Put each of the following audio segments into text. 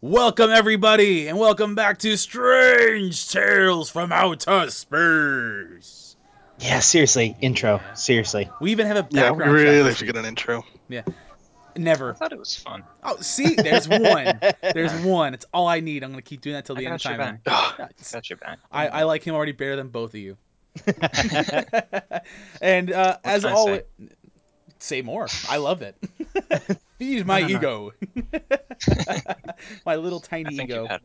Welcome, everybody, and welcome back to Strange Tales from Outer Space. Yeah, seriously, intro. Seriously. We even have a background. Yeah, we really this should get an intro. Yeah, Never. thought it was fun. Oh, see, there's one. There's one. It's all I need. I'm gonna keep doing that till the I end of time. back. Ugh, Yeah, it's- Got your back. I, I like him already better than both of you. and uh, as can I always, say more. I love it. Feed my No, no, no. ego. my little I tiny think ego. you've had.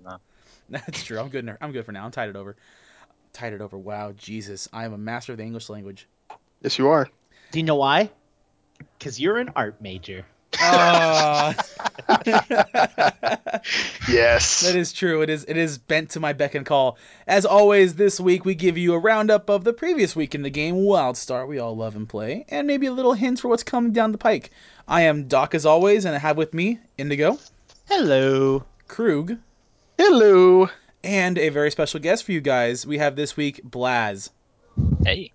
That's true. I'm good. I'm good for now. I'm tied it over. Tied it over. Wow, Jesus! I am a master of the English language. yes, you are. Do you know why? Because you're an art major. Ah, Yes. that is true. It is. It is bent to my beck and call. As always, this week we give you a roundup of the previous week in the game WildStar. We all love and play, and maybe a little hint for what's coming down the pike. I am Doc as always, and I have with me Indigo, Hello. Krug, Hello. and a very special guest for you guys. We have this week Blaz. Hey,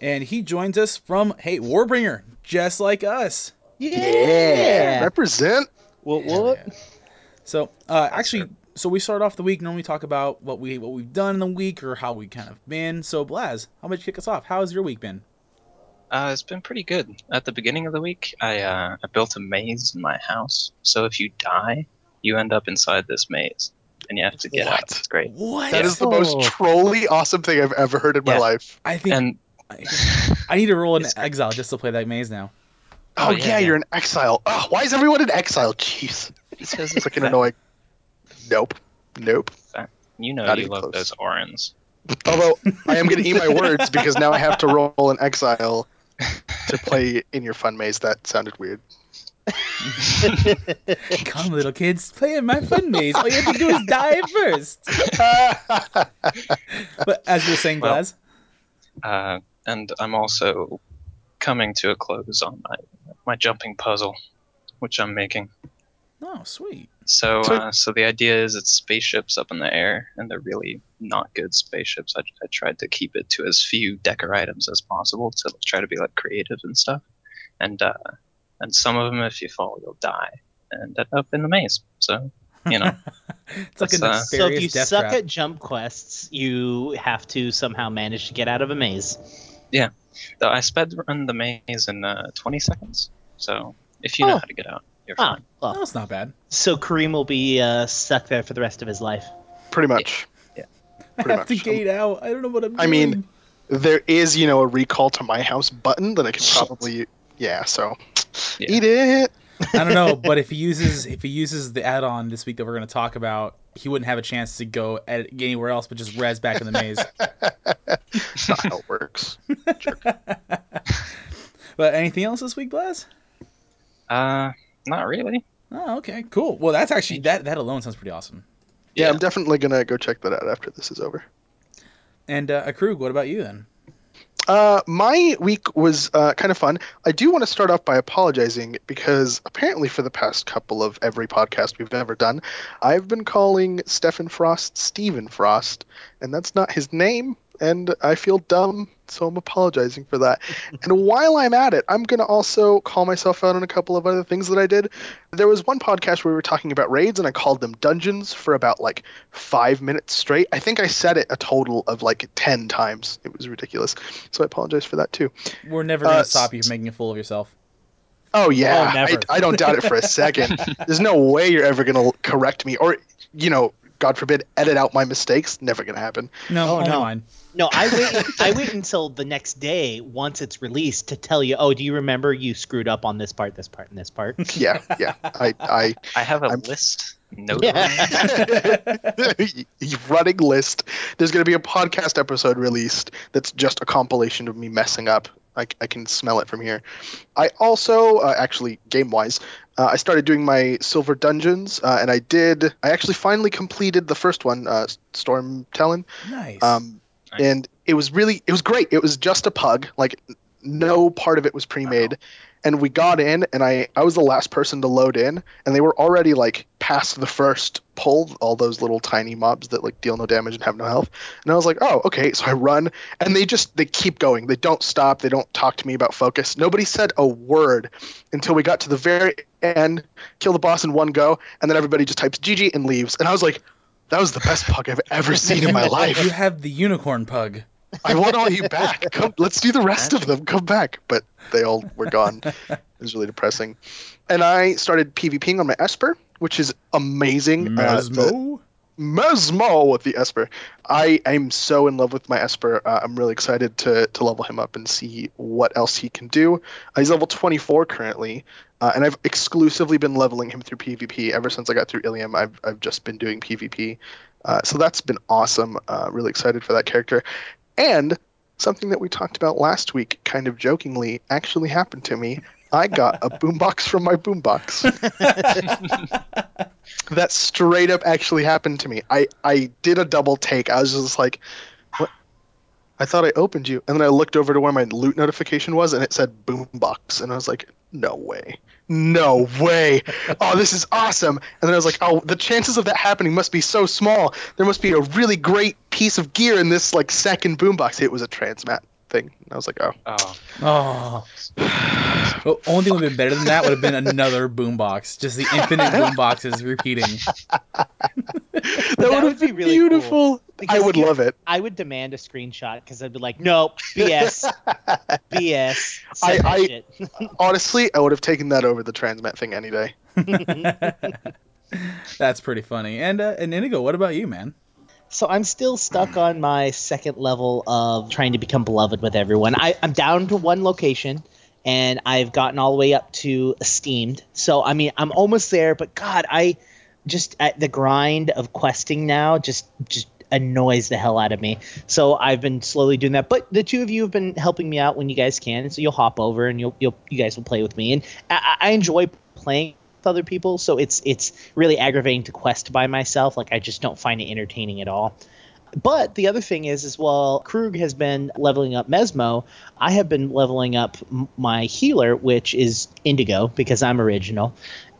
and he joins us from hey Warbringer, just like us. Yeah. Represent. What? What? So uh, actually, so we start off the week. Normally talk about what we what we've done in the week or how we kind of been. So Blaz, how about you kick us off? How has your week been? uh, it's been pretty good. At the beginning of the week, I uh, I built a maze in my house. So if you die, you end up inside this maze, and you have to get out. What? It's great. What? That is the most Oh. trolly awesome thing I've ever heard in my life. I think And I, I need to roll in It's great. exile just to play that maze now. Oh, Oh, yeah, yeah, yeah. you're in exile. Oh, why is everyone in exile? Jeez. because It's freaking annoying. Nope. Nope. You know Not you even love close. those orans. Although I am going to eat my words because now I have to roll in exile to play in your fun maze. That sounded weird. Come, little kids, play in my fun maze. All you have to do is die first. But as you were saying, Well, Blaz, Uh, and I'm also coming to a close on my my jumping puzzle, which I'm making. oh sweet. So, So- uh, so the idea is it's spaceships up in the air, and they're really not good spaceships. I, I tried to keep it to as few decor items as possible to try to be like creative and stuff. And uh, and some of them, if you fall, you'll die and end up in the maze. So, you know, It's like a That's, uh, so if you suck trap. at jump quests, you have to somehow manage to get out of a maze. Though I sped run the maze in uh, 20 seconds. So if you know Oh. how to get out, you're Ah, fine. well. that's not bad. So Kareem will be uh, stuck there for the rest of his life. Pretty much. I Pretty have to much. gate out. I don't know what I'm I doing. mean, There is, you know, a recall to my house button that I could Shit. probably. Yeah, so. Yeah. Eat it. I don't know, but if he uses if he uses the add-on this week that we're going to talk about, he wouldn't have a chance to go edit, anywhere else but just res back in the maze. That's not how it works. but anything else this week, Blaz? Uh, not really. Oh, okay, cool. Well, that's actually that that alone sounds pretty awesome. Yeah, Yeah. I'm definitely gonna go check that out after this is over. And uh, Krug, what about you then? Uh, my week was uh, kind of fun. I do want to start off by apologizing because apparently, for the past couple of every podcast we've ever done, I've been calling Stephen Frost Stephen Frost, and that's not his name, and I feel dumb, so I'm apologizing for that. and while I'm at it, I'm going to also call myself out on a couple of other things that I did. There was one podcast where we were talking about raids, and I called them dungeons for about like five minutes straight. I think I said it a total of like 10 times. It was ridiculous. So I apologize for that too. We're never going to Uh, stop you from making a fool of yourself. Oh, yeah. Oh. I, I don't doubt it for a second. There's no way you're ever going to correct me or, you know, God forbid, edit out my mistakes. Never going to happen. No, Oh, no. mine. No, I wait. I wait until the next day once it's released to tell you. Oh, do you remember you screwed up on this part, this part, and this part? Yeah, yeah. I, I, I have a I'm- list noted. Yeah. running list. There's going to be a podcast episode released that's just a compilation of me messing up. I, I can smell it from here. I also, uh, actually, game wise, uh, I started doing my silver dungeons, uh, and I did. I actually finally completed the first one, uh, Stormtalon. Nice. Um, Nice. and it was really, it was great. It was just a pug. Like, no part of it was pre-made. And we got in, and I, I was the last person to load in, and they were already like past the first pull, all those little tiny mobs that like deal no damage and have no health. And I was like, oh, okay. So I run, and they just they keep going. They don't stop. They don't talk to me about focus. Nobody said a word until we got to the very end, kill the boss in one go, and then everybody just types GG and leaves. And I was like, that was the best pug I've ever seen in my life. You have the unicorn pug. I want all you back. Come, let's do the rest of them. Come back. But they all were gone. It was really depressing. And I started PvPing on my Esper, which is amazing. Uh, the- Mesmo. Mesmo with the Esper. I am so in love with my Esper. Uh, I'm really excited to to level him up and see what else he can do. Uh, he's level 24 currently, uh, and I've exclusively been leveling him through PvP ever since I got through Ilium. I've I've just been doing PvP, uh, so that's been awesome. Uh, really excited for that character, and something that we talked about last week, kind of jokingly, actually happened to me. I got a boombox from my boombox that straight up actually happened to me. I I did a double take. I was just like, what? I thought I opened you, and then I looked over to where my loot notification was, and it said boombox, and I was like, no way, no way. Oh, this is awesome. And then I was like, oh, the chances of that happening must be so small. There must be a really great piece of gear in this like second boombox. It was a transmat thing. I was like, oh, Oh, Oh. The only thing would have been better than that would have been another boombox. Just the infinite boomboxes repeating. that, That would would have be been really cool. beautiful. I would you- love it. I would demand a screenshot because I'd be like, nope, BS, BS. I- I- Honestly, I would have taken that over the transmat thing any day. That's pretty funny. And uh, and Inigo, what about you, man? So I'm still stuck on my second level of trying to become beloved with everyone. I, I'm down to one location, and I've gotten all the way up to esteemed. So I mean, I'm almost there. But God, I just at the grind of questing now just just annoys the hell out of me. So I've been slowly doing that. But the two of you have been helping me out when you guys can. So you'll hop over and you'll you'll you guys will play with me, and I, I enjoy playing other people. So it's it's really aggravating to quest by myself. Like I just don't find it entertaining at all. But the other thing is, as well, Krug has been leveling up Mesmo. I have been leveling up my healer, which is Indigo, because I'm original,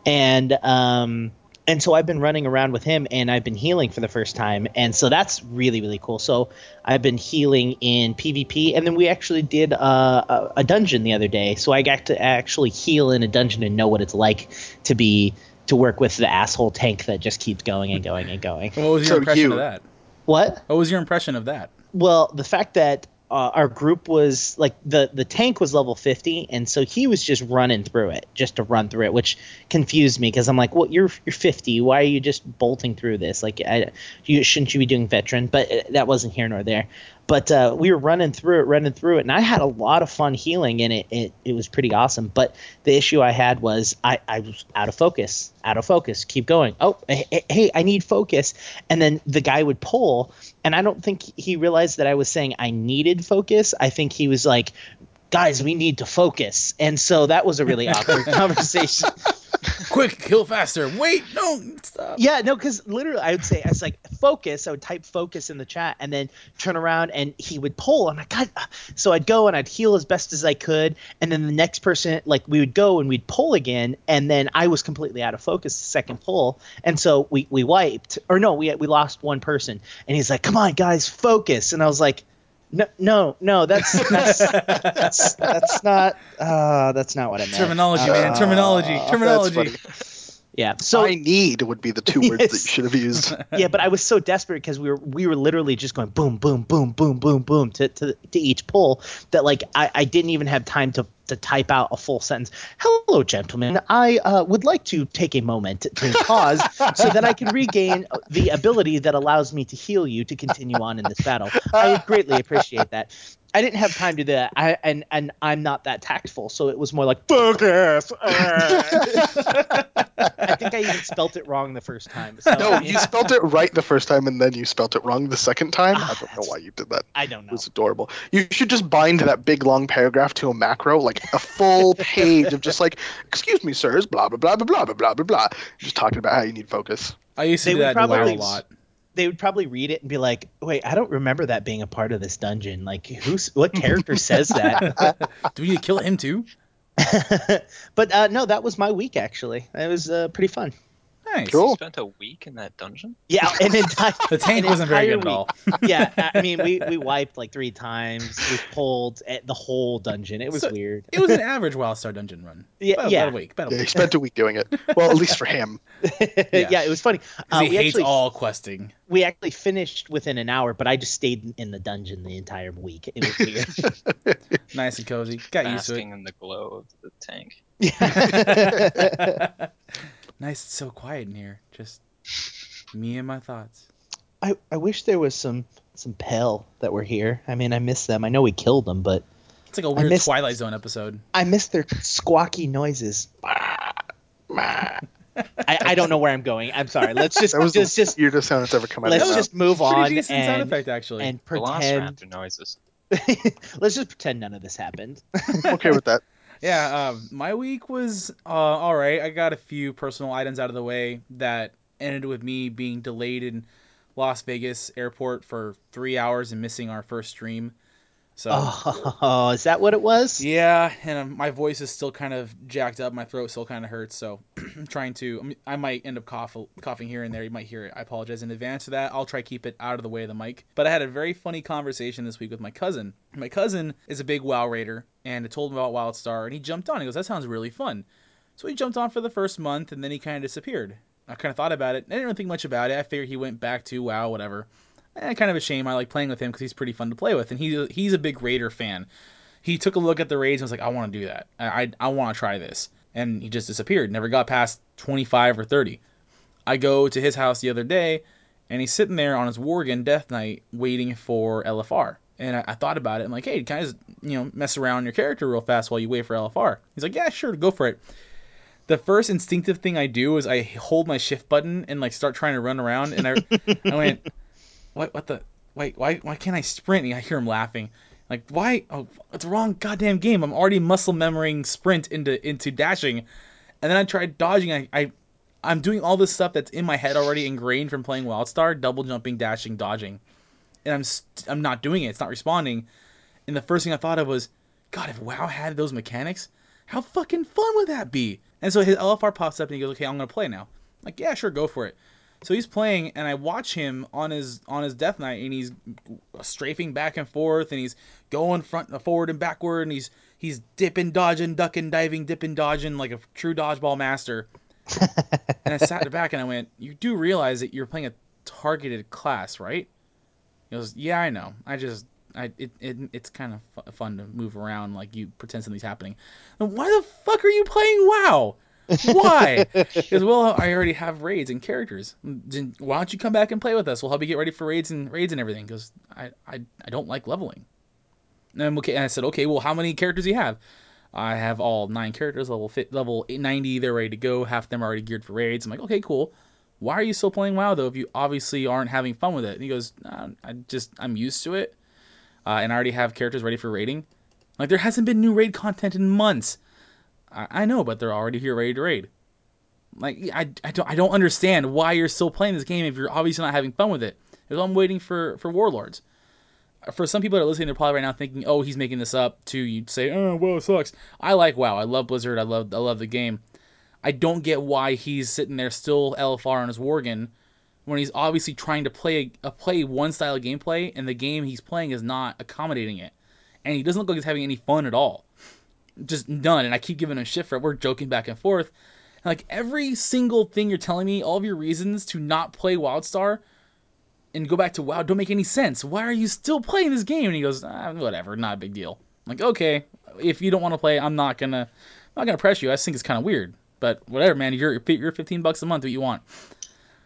and um, and so I've been running around with him, and I've been healing for the first time, and so that's really really cool. So I've been healing in PvP, and then we actually did uh, a, a dungeon the other day, so I got to actually heal in a dungeon and know what it's like to be to work with the asshole tank that just keeps going and going and going. What was your So impression you- of that? What? What was your impression of that? Well, the fact that uh, our group was like the the tank was level 50 and so he was just running through it just to run through it which confused me because i'm like well you're you're 50 why are you just bolting through this? Like I, you shouldn't you be doing veteran? But uh, that wasn't here nor there but uh, we were running through it running through it and i had a lot of fun healing and it, it, it was pretty awesome. But the issue i had was I, I was out of focus out of focus keep going. Oh hey, hey i need focus. And then the guy would pull and i don't think he realized that i was saying i needed focus. I think he was like guys we need to focus. And so that was a really awkward conversation Quick, kill faster. Wait, no, stop. yeah no because literally i would say i was like focus i would type focus in the chat and then turn around and he would pull. And like god so i'd go and i'd heal as best as i could. And then the next person like we would go and we'd pull again. And then i was completely out of focus the second pull. And so we we wiped or no we we lost one person. And he's like come on guys focus. And i was like no no no that's that's that's, that's not uh that's not what i meant Terminology, man. Uh, Terminology. That's Terminology. Yeah so I need would be the two words that you should have used. yeah, but I was so desperate because we were we were literally just going boom, boom, boom, boom, boom, boom to to, to each pull that like I, I didn't even have time to to type out a full sentence. Hello, gentlemen. I uh, would like to take a moment to pause so that I can regain the ability that allows me to heal you to continue on in this battle. I would greatly appreciate that. I didn't have time to do that, I, and and I'm not that tactful, so it was more like focus. I think I even spelt it wrong the first time. So, No, you spelt it right the first time and then you spelt it wrong the second time. Ah, I don't know why you did that. I don't know. It was adorable. You should just bind that big long paragraph to a macro, like a full page of just like, excuse me, sirs, blah blah blah blah blah blah blah blah blah. Just talking about how you need focus. I used to They do would that in a lot. They would probably read it and be like, "Wait, I don't remember that being a part of this dungeon. Like, who's what character says that?" do we need to kill him too? but uh, no, that was my week actually. It was uh, pretty fun. Nice. Cool. You spent a week in that dungeon. Yeah, an entire The tank an wasn't very good at all. yeah. I mean, we we wiped like three times. We pulled at the whole dungeon. It was So, weird. It was an average WildStar dungeon run. Yeah, About, yeah. about a week. About a Yeah, he spent a week doing it. Well, at least for him. yeah. it was funny. Uh, he we hates actually all questing. we actually finished within an hour, but I just stayed in the dungeon the entire week. It was weird. Nice and cozy. Got used to Basking in the glow of the tank. it. Nice. It's so quiet in here. Just me and my thoughts. I, I wish there was some some Pell that were here. I mean, I miss them. I know we killed them, but It's like a weird missed- Twilight Zone episode. I miss their squawky noises. I, I don't know where I'm going. I'm sorry. Let's just That was just the just weirdest sound that's ever come out let's your just move on Pretty decent sound and effect, actually. and pretend. Velociraptor noises. let's just pretend none of this happened. mouth. Okay with that. Yeah, um, my week was uh, all right. I got a few personal items out of the way that ended with me being delayed in Las Vegas airport for three hours and missing our first stream. So Oh, is that what it was? yeah, and um, my voice is still kind of jacked up. My throat still kind of hurts. So I'm trying to. I, I might end up cough, coughing here and there. You might hear it. I apologize in advance for that. I'll try to keep it out of the way of the mic. But I had a very funny conversation this week with my cousin. My cousin is a big WoW raider, and I told him about WildStar, and he jumped on. He goes, "That sounds really fun." So he jumped on for the first month, and then he kind of disappeared. I kind of thought about it. I didn't really think much about it. I figured he went back to WoW, whatever. Eh, kind of a shame. I like playing with him because he's pretty fun to play with, and he's he's a big raider fan. He took a look at the raids and was like, "I want to do that. I I, want to try this." And he just disappeared. Never got past 25 or 30. I go to his house the other day, and he's sitting there on his Worgen Death Knight waiting for LFR. And I, I thought about it. I'm like, "Hey, I just you know mess around your character real fast while you wait for LFR?" He's like, "Yeah, sure, go for it." The first instinctive thing I do is I hold my shift button and like start trying to run around, and I I went, what what the wait why why can't I sprint? And I hear him laughing. Like why? Oh, it's the wrong goddamn game. I'm already muscle memorying sprint into into dashing, and then I tried dodging. I, I I'm doing all this stuff that's in my head already ingrained from playing WildStar, double jumping, dashing, dodging, and I'm st- I'm not doing it. It's not responding. And the first thing I thought of was, God, if WoW had those mechanics, how fucking fun would that be? And so his LFR pops up and he goes, Okay, I'm gonna play now. I'm like, yeah, sure, go for it. So he's playing, and I watch him on his on his Death Knight, and he's strafing back and forth, and he's going front and forward and backward, and he's he's dipping, dodging, ducking, diving, dipping, dodging like a true dodgeball master. and I sat back and I went, "You do realize that you're playing a targeted class, right?" He goes, "Yeah, I know. I just." I, it, it, it's kind of fu- fun to move around like you pretend something's happening. And why the fuck are you playing WoW? Why? Because well, I already have raids and characters. Why don't you come back and play with us? We'll help you get ready for raids and raids and everything. Because I, I I don't like leveling. And okay. And I said, okay, well, how many characters do you have? I have all nine characters, level fit, level 90. They're ready to go. Half of them are already geared for raids. I'm like, okay, cool. Why are you still playing WoW though? If you obviously aren't having fun with it. And he goes, nah, I just I'm used to it, uh, and I already have characters ready for raiding. Like there hasn't been new raid content in months. I, I know, but they're already here ready to raid. Like I, I don't I don't understand why you're still playing this game if you're obviously not having fun with it. Because I'm waiting for for Warlords. For some people that are listening, they're probably right now thinking, "Oh, he's making this up to you say, oh, well, it sucks." I like WoW. I love Blizzard. I love I love the game. I don't get why he's sitting there still LFR on his Worgen when he's obviously trying to play a, a play one style of gameplay and the game he's playing is not accommodating it, and he doesn't look like he's having any fun at all. Just none. And I keep giving him shit for it. We're joking back and forth. Like every single thing you're telling me, all of your reasons to not play WildStar and go back to WoW don't make any sense. Why are you still playing this game? And he goes, ah, whatever, not a big deal. I'm like, okay, if you don't want to play, I'm not gonna, I'm not gonna press you. I just think it's kind of weird, but whatever, man. You're you're 15 bucks a month. What you want?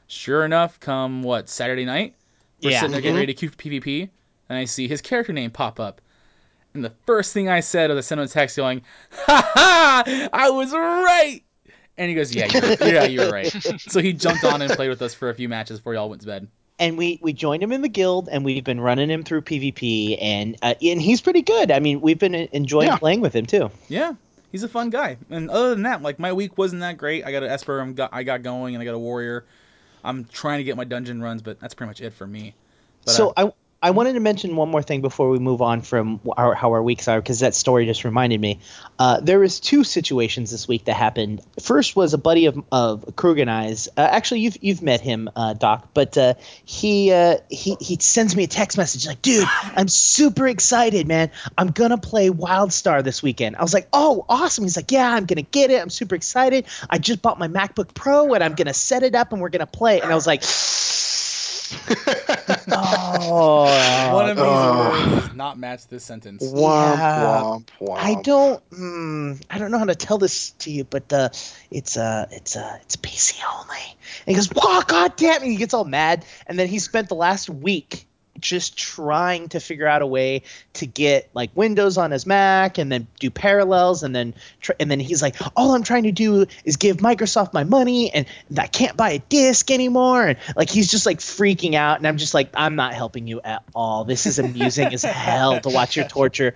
Sure enough, come what Saturday night, we're Yeah. sitting there getting ready to queue for PvP, and I see his character name pop up. And the first thing I said was I sent him a text going, "Ha ha! I was right." And he goes, "Yeah, you're, yeah, you're right." So he jumped on and played with us for a few matches before y'all went to bed. and we we joined him in the guild and we've been running him through PvP and uh, and he's pretty good. I mean, we've been enjoying Yeah. playing with him too. Yeah, he's a fun guy. And other than that, like my week wasn't that great. I got an Esper, I'm got, I got going, and I got a warrior. I'm trying to get my dungeon runs, but that's pretty much it for me. But, so uh, I I wanted to mention one more thing before we move on from our, how our weeks are, because that story just reminded me. Uh, there was two situations this week that happened. First was a buddy of of Krug and I's. Uh, actually, you've you've met him, uh, Doc, but uh, he uh, he he sends me a text message like, "Dude, I'm super excited, man. I'm gonna play WildStar this weekend." I was like, "Oh, awesome!" He's like, "Yeah, I'm gonna get it. I'm super excited. I just bought my MacBook Pro and I'm gonna set it up and we're gonna play." And I was like. oh, One of these Oh. words does not match this sentence. Womp Yeah. womp womp. I don't. Mm, I don't know how to tell this to you, but uh, it's uh, it's uh, it's PC only. And he goes, "Wow, god damn!" it," He gets all mad, and then he spent the last week just trying to figure out a way to get like Windows on his Mac, and then do parallels, and then tr- and then he's like, "All I'm trying to do is give Microsoft my money, and I can't buy a disc anymore." And like he's just like freaking out, and I'm just like, "I'm not helping you at all. This is amusing as hell to watch your torture."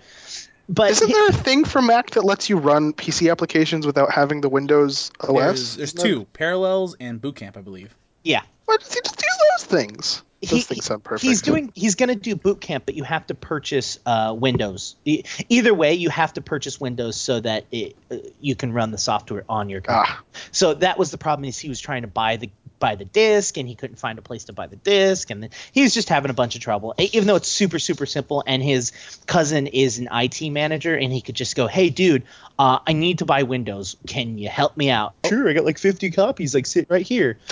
But Isn't there a thing for Mac that lets you run PC applications without having the Windows OS? There's, there's two Parallels and Bootcamp, I believe. yeah, Why does he just use those things? He- things sound perfect. He's doing. He's going to do boot camp, but you have to purchase uh, Windows. E- either way, you have to purchase Windows so that it, uh, you can run the software on your computer. Ah, So that was the problem. Is he was trying to buy the buy the disc and he couldn't find a place to buy the disc, and then he was just having a bunch of trouble. Even though it's super super simple, and his cousin is an IT manager, and he could just go, "Hey, dude, uh, I need to buy Windows. Can you help me out?" Sure, I got like 50 copies, like sit right here.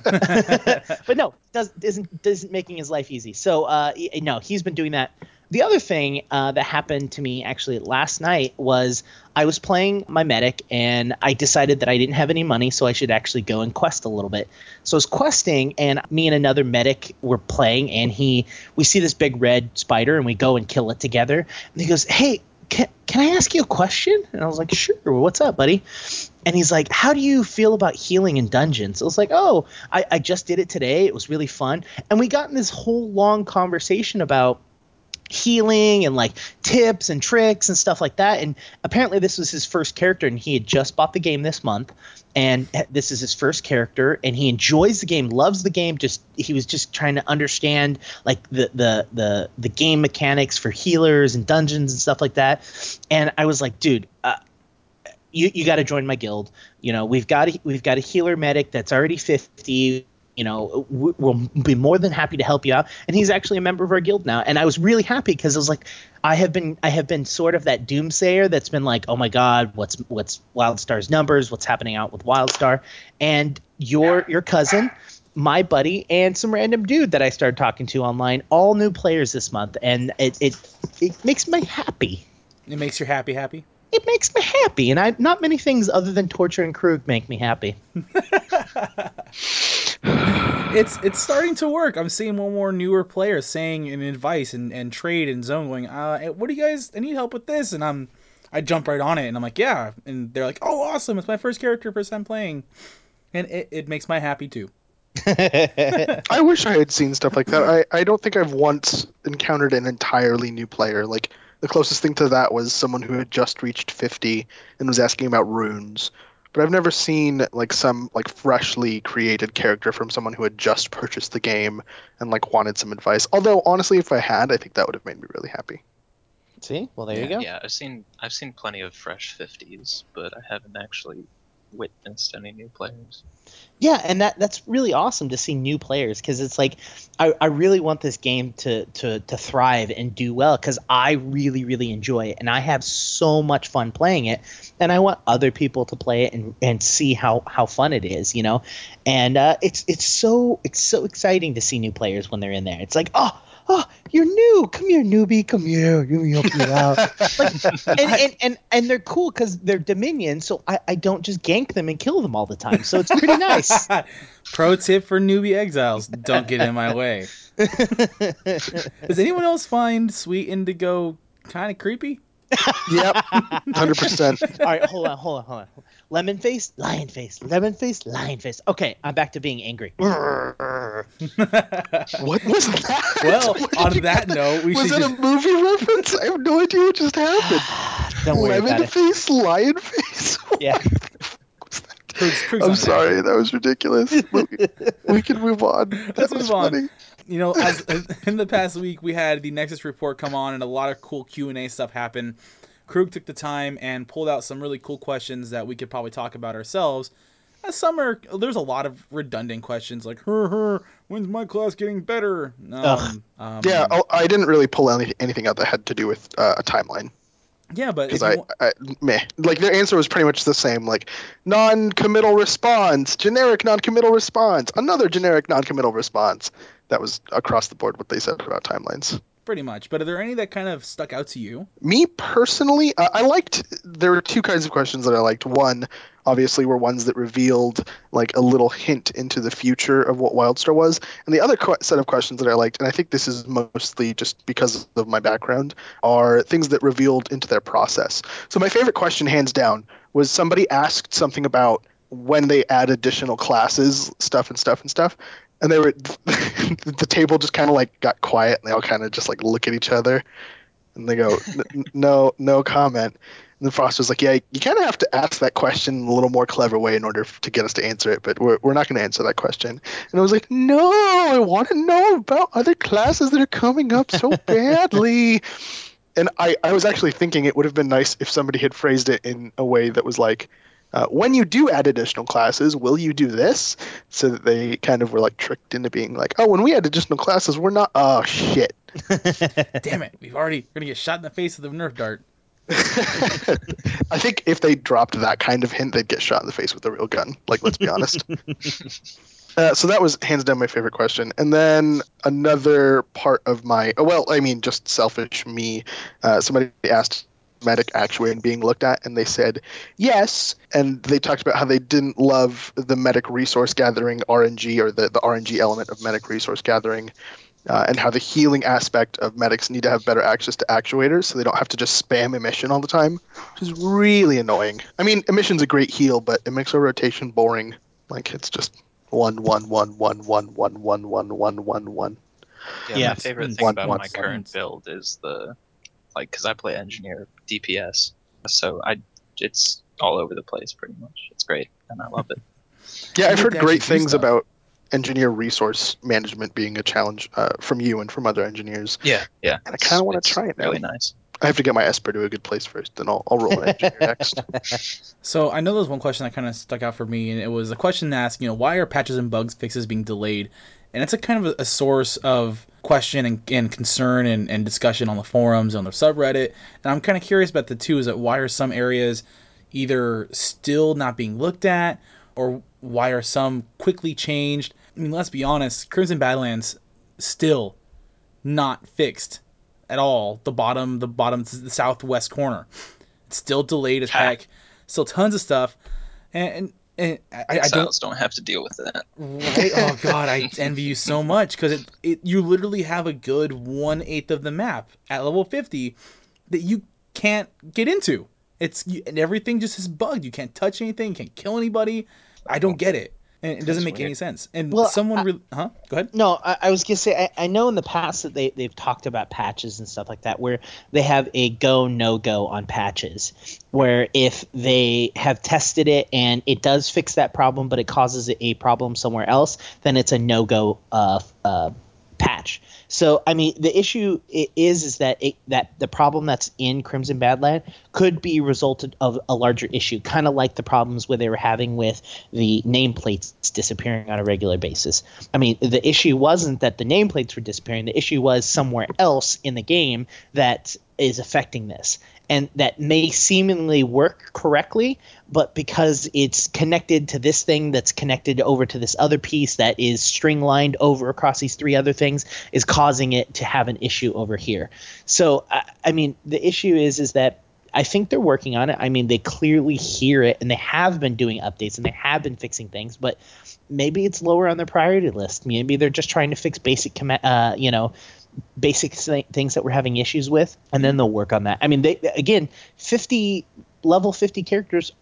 but no, does isn't isn't making his life easy. So uh, no, he's been doing that. The other thing uh, that happened to me actually last night was I was playing my medic and I decided that I didn't have any money, so I should actually go and quest a little bit. So I was questing, and me and another medic were playing, and he we see this big red spider, and we go and kill it together. And he goes, "Hey, can, can I ask you a question?" And I was like, "Sure. What's up, buddy?" and he's like, "How do you feel about healing in dungeons?" I was like, "Oh, I, I just did it today. It was really fun." And we got in this whole long conversation about healing and like tips and tricks and stuff like that. And apparently, this was his first character, and he had just bought the game this month. And this is his first character, and he enjoys the game, loves the game. Just he was just trying to understand like the the the the game mechanics for healers and dungeons and stuff like that. And I was like, dude, uh, you you got to join my guild. You know, we've got a, we've got a healer medic that's already 50. You know, we- we'll be more than happy to help you out. And he's actually a member of our guild now. And I was really happy because I was like, I have been I have been sort of that doomsayer that's been like, oh my god, what's what's WildStar's numbers? What's happening out with WildStar? And your your cousin. My buddy and some random dude that I started talking to online, all new players this month, and it it, it makes me happy It makes you happy, happy. it makes me happy, and I not many things other than torture and Krug make me happy. It's it's starting to work. I'm seeing more and more newer players saying in advice and, and trade and zone going, uh, what do you guys? I need help with this, and I'm I jump right on it, and I'm like, yeah, and they're like, oh, awesome! It's my first character first time playing, and it, it makes my happy too. I wish I had seen stuff like that. I, I don't think I've once encountered an entirely new player. Like the closest thing to that was someone who had just reached 50 and was asking about runes. But I've never seen like some like freshly created character from someone who had just purchased the game and like wanted some advice. Although honestly, if I had, I think that would have made me really happy. See, well there Yeah, you go. Yeah, I've seen I've seen plenty of fresh fifties, but I haven't actually witnessed any new players. Yeah, and that that's really awesome to see new players because it's like I, I really want this game to to to thrive and do well because I really really enjoy it and I have so much fun playing it and I want other people to play it and, and see how how fun it is you know and uh, it's it's so it's so exciting to see new players when they're in there it's like oh oh you're new come here newbie come here let me help you out like, and, and, and and they're cool because they're Dominion, so I, I don't just gank them and kill them all the time. So it's pretty nice. Pro tip for newbie exiles: don't get in my way. Does anyone else find Sweet Indigo kind of creepy? Yep, 100%. all right, hold on, hold on, hold on. Lemon face, lion face, lemon face, lion face. Okay, I'm back to being angry. What was that? Well, on that get note, we was should that just- a movie reference? I have no idea what just happened. Don't worry Lemon about it. face, lion face. Yeah. What was that? Krug's, Krug's I'm sorry, actually. that was ridiculous. we, we can move on. That Let's was move on. funny. you know, as in the past week, we had the Nexus report come on, and a lot of cool Q and A stuff happen. Krug took the time and pulled out some really cool questions that we could probably talk about ourselves. As some are, there's a lot of redundant questions like, "Her, her, when's my class getting better?" Um, um, Yeah, oh, I didn't really pull any, anything out that had to do with uh, a timeline yeah, but because I, wa- I, meh. Like their answer was pretty much the same. Like non-committal response, generic non-committal response, another generic non-committal response. That was across the board what they said about timelines. Pretty much. But are there any that kind of stuck out to you? Me personally, uh, I liked. There were two kinds of questions that I liked. One, obviously, were ones that revealed like a little hint into the future of what WildStar was, and the other set of questions that I liked, and I think this is mostly just because of my background, are things that revealed into their process. So my favorite question, hands down, was somebody asked something about when they add additional classes, stuff and stuff and stuff. And they were the table just kind of like got quiet, and they all kind of just like look at each other, and they go, "No, no comment." And then Frost was like, "Yeah, you kind of have to ask that question in a little more clever way in order to get us to answer it, but we're, we're not going to answer that question." And I was like, "No, I want to know about other classes that are coming up so badly." and I, I was actually thinking it would have been nice if somebody had phrased it in a way that was like, uh, when you do add additional classes, will you do this? So that they kind of were like tricked into being like, oh, when we add additional classes, we're not. Oh shit. Damn it, we've already we're gonna get shot in the face with a Nerf dart. I think if they dropped that kind of hint, they'd get shot in the face with a real gun. Like, let's be honest. Uh, so that was hands down my favorite question. And then another part of my, oh, well, I mean, just selfish me. Uh, somebody asked medic actuating being looked at, and they said yes. And they talked about how they didn't love the medic resource gathering RNG or the, the RNG element of medic resource gathering. Uh, and how the healing aspect of medics need to have better access to actuators so they don't have to just spam emission all the time, which is really annoying. I mean, emission's a great heal, but it makes our rotation boring. Like, it's just one, one, one, one, one, one, one, one, one, one, one. Yeah, Yeah. my favorite Mm, thing one- about one my buttons. current build is the like because I play engineer DPS, so I it's all over the place pretty much. It's great and I love it. Yeah, I've heard great things stuff. about engineer resource management being a challenge uh, from you and from other engineers. Yeah, yeah. And I kinda wanna try it now. Really nice. I have to get my Esper to a good place first, then I'll, I'll roll an engineer next. So I know there was one question that kind of stuck out for me, and it was a question asked, you know, why are patches and bugs fixes being delayed? And it's a kind of a, a source of question and, and concern and, and discussion on the forums, on the subreddit. And I'm kind of curious about the two is that why are some areas either still not being looked at, or why are some quickly changed? I mean, let's be honest, Crimson Badlands still not fixed at all. The bottom, the bottom, the southwest corner, it's still delayed as heck. Still tons of stuff, and and, and I, I don't don't have to deal with that. right. Oh god, I envy you so much because it, it you literally have a good one eighth of the map at level fifty that you can't get into. It's you, and everything just is bugged. You can't touch anything. You can't kill anybody. I don't get it. And it doesn't That's make any sense. And Well, someone, I- really, huh? Go ahead. No, I, I was gonna say I, I know in the past that they they've talked about patches and stuff like that where they have a go no go on patches where if they have tested it and it does fix that problem but it causes a problem somewhere else then it's a no go uh, uh, patch. So I mean the issue is is that it, that the problem that's in Crimson Badland could be resulted of a larger issue, kind of like the problems where they were having with the nameplates disappearing on a regular basis. I mean, the issue wasn't that the nameplates were disappearing. The issue was somewhere else in the game that is affecting this. And that may seemingly work correctly, but because it's connected to this thing that's connected over to this other piece that is string lined over across these three other things is causing it to have an issue over here. So, I, I mean, the issue is is that I think they're working on it. I mean, they clearly hear it and they have been doing updates and they have been fixing things, but maybe it's lower on their priority list. Maybe they're just trying to fix basic, uh, you know, basic things that we're having issues with, and then they'll work on that. I mean, they again, fifty level fifty characters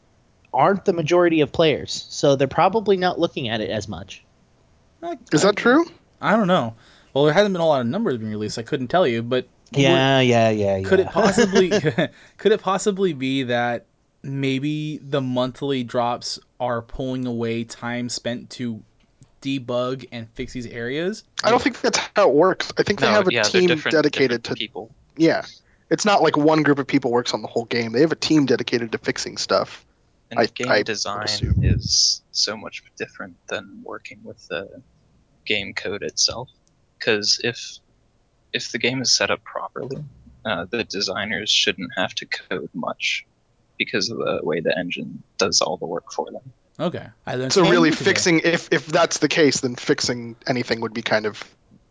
aren't the majority of players, so they're probably not looking at it as much. Uh, Is that true? I don't know. Well, there hasn't been a lot of numbers being released. I couldn't tell you, but Yeah, yeah, yeah, yeah. could it possibly could it possibly be that maybe the monthly drops are pulling away time spent to debug and fix these areas. I don't think that's how it works. I think they have a yeah, team different, dedicated different to people. yeah. It's not like one group of people works on the whole game. They have a team dedicated to fixing stuff. And I- game I design assume. is so much different than working with the game code itself. Because if if the game is set up properly, uh, the designers shouldn't have to code much because of the way the engine does all the work for them. Okay, I learned So really today. fixing if if that's the case, then fixing anything would be kind of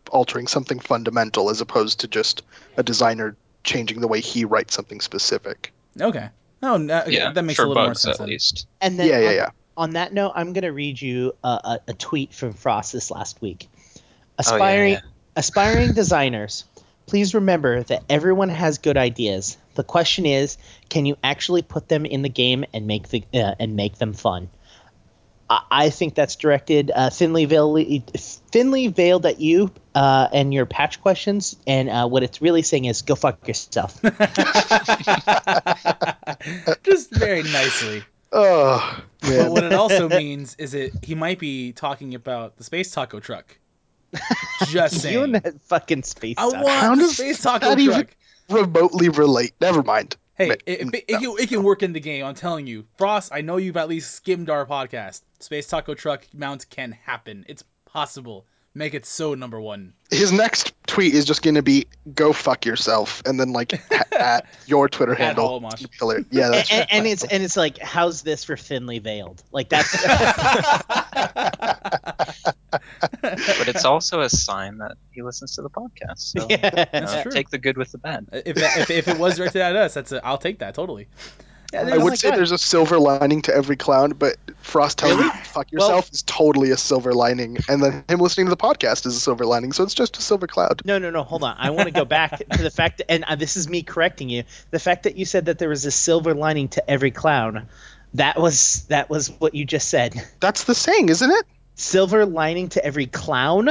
altering something fundamental as opposed to just a designer changing the way he writes something specific. Okay. Oh, no, okay, yeah, that makes for a little more sense. at then. least. And then yeah, yeah, on, yeah. on that note, I'm going to read you a, a, a tweet from Frost this last week. Oh, yeah, Aspiring yeah. aspiring designers, please remember that everyone has good ideas. The question is, can you actually put them in the game and make the uh, and make them fun? I, I think that's directed uh, thinly veiled thinly veiled at you uh, and your patch questions. And uh, what it's really saying is, go fuck yourself. Just very nicely. Oh But what it also means is it he might be talking about the space taco truck. Just saying. you saying. and that fucking space. I taco. want How the does space taco that even- remotely relate. Never mind. Hey, it, it, it, can, it can work in the game. I'm telling you, Frost. I know you've at least skimmed our podcast. Space taco truck mount can happen. It's possible. Make it so number one. His next tweet is just going to be "Go fuck yourself" and then like at your Twitter At handle. Holomosh. Killer. Yeah, that's and, and it's and it's like, how's this for thinly veiled? Like that's But it's also a sign that he listens to the podcast. So you know, That's true. take the good with the bad. if, if if it was directed at us, that's a, I'll take that totally. Yeah, I would my say God. there's a silver lining to every clown, but Frost telling Really? you fuck yourself is totally a silver lining, and then him listening to the podcast is a silver lining. So it's just a silver cloud. No, no, no. Hold on. I want to go back to the fact, that, and uh, this is me correcting you. The fact that you said that there was a silver lining to every clown. That was that was what you just said. That's the saying, isn't it? Silver lining to every clown.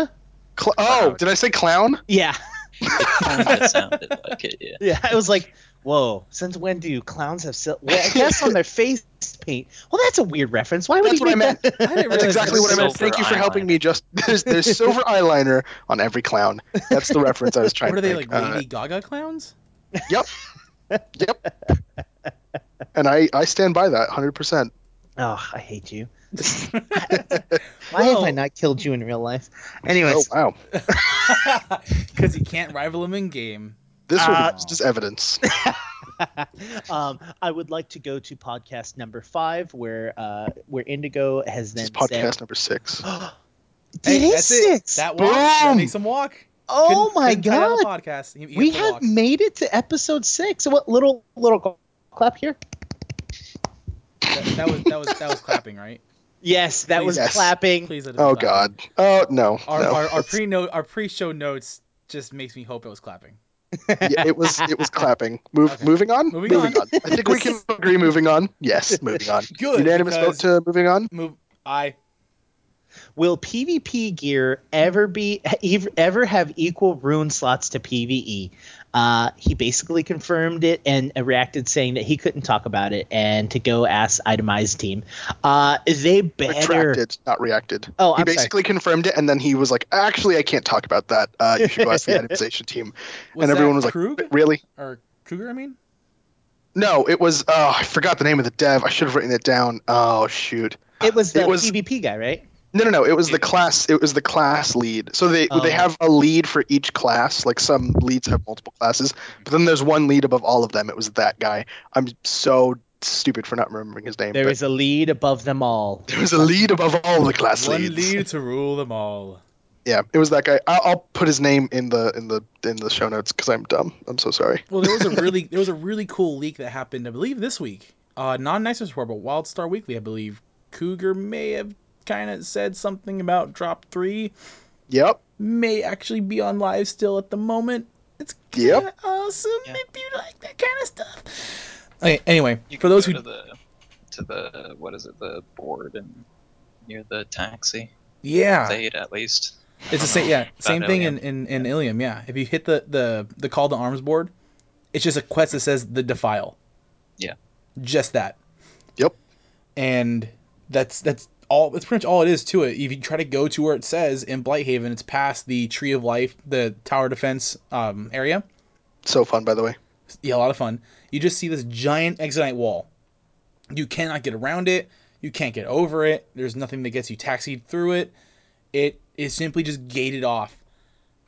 Cl- oh, Cloud. did I say clown? Yeah, Kind of sounded like it. Yeah. yeah. I was like, whoa. Since when do clowns have silver? Well, I guess on their face paint. Well, that's a weird reference. Why would That's he what I make meant. that? I didn't That's realize exactly what I meant. Thank you for helping me. Just there's, there's silver eyeliner on every clown. That's the reference I was trying What are to they make. like, Uh, Lady Gaga clowns? Yep. yep. And I I stand by that 100. percent Oh, I hate you. Why have I not killed you in real life? Anyways. Oh wow, Because you can't rival him in game. This will Uh, be used as evidence. um, I would like to go to podcast number five, where uh, where Indigo has This then is said, podcast number six. Did Hey, it that's six? That walk. That Boom! makes him walk. oh Couldn't- my couldn't god! podcast. He- he We have walk. made it to episode six. So what little little clap here? That, that was that was that was clapping, right? Yes, that was Yes. clapping. Please. That isn't Oh clapping. god. Oh no. Our no. our, our pre note our pre show notes just makes me hope it was clapping. Yeah, it was it was clapping. Move, Okay. Moving on. Moving on. I think we can agree. Moving on. Yes, moving on. Good. Unanimous vote to moving on. move. I Will PvP gear ever be ev- ever have equal rune slots to PvE? Uh, he basically confirmed it and reacted saying that he couldn't talk about it and to go ask itemized team. Uh, they better. Retracted, not reacted. Oh, he I'm sorry. basically confirmed it, and then he was like, "Actually, I can't talk about that. Uh, you should go ask the itemization team." was and everyone that was like, "Really?" or Cougar, I mean, No, it was. Oh, I forgot the name of the dev. I should have written it down. Oh shoot. It was the It was- PvP guy, right? No, no, no. It was the class. It was the class lead. So they Oh. they have a lead for each class. Like some leads have multiple classes, but then there's one lead above all of them. It was that guy. I'm so stupid for not remembering his name. There but is a lead above them all. there was a lead above all the class one leads. lead to rule them all. Yeah, it was that guy. I'll, I'll put his name in the in the in the show notes because I'm dumb. I'm so sorry. Well, there was a really there was a really cool leak that happened, I believe, this week. Uh, non Nexus Report, but WildStar Weekly, I believe. Cougar may have kind of said something about Drop Three. Yep. May actually be on live still at the moment. It's Yep. kinda awesome Yeah. if you like that kind of stuff. Okay, anyway, You for those who to the to the what is it the board and near the taxi yeah, Thayd at least. It's the same, yeah, same thing in, Ilium. in, in Ilium, yeah. If you hit the, the, the call to arms board, it's just a quest that says the defile. Yeah. Just that. Yep. And that's that's all. That's pretty much all it is to it. If you try to go to where it says in Blighthaven, it's past the Tree of Life, the tower defense um, area. So fun, by the way. Yeah, a lot of fun. You just see this giant exonite wall. You cannot get around it. You can't get over it. There's nothing that gets you taxied through it. It is simply just gated off.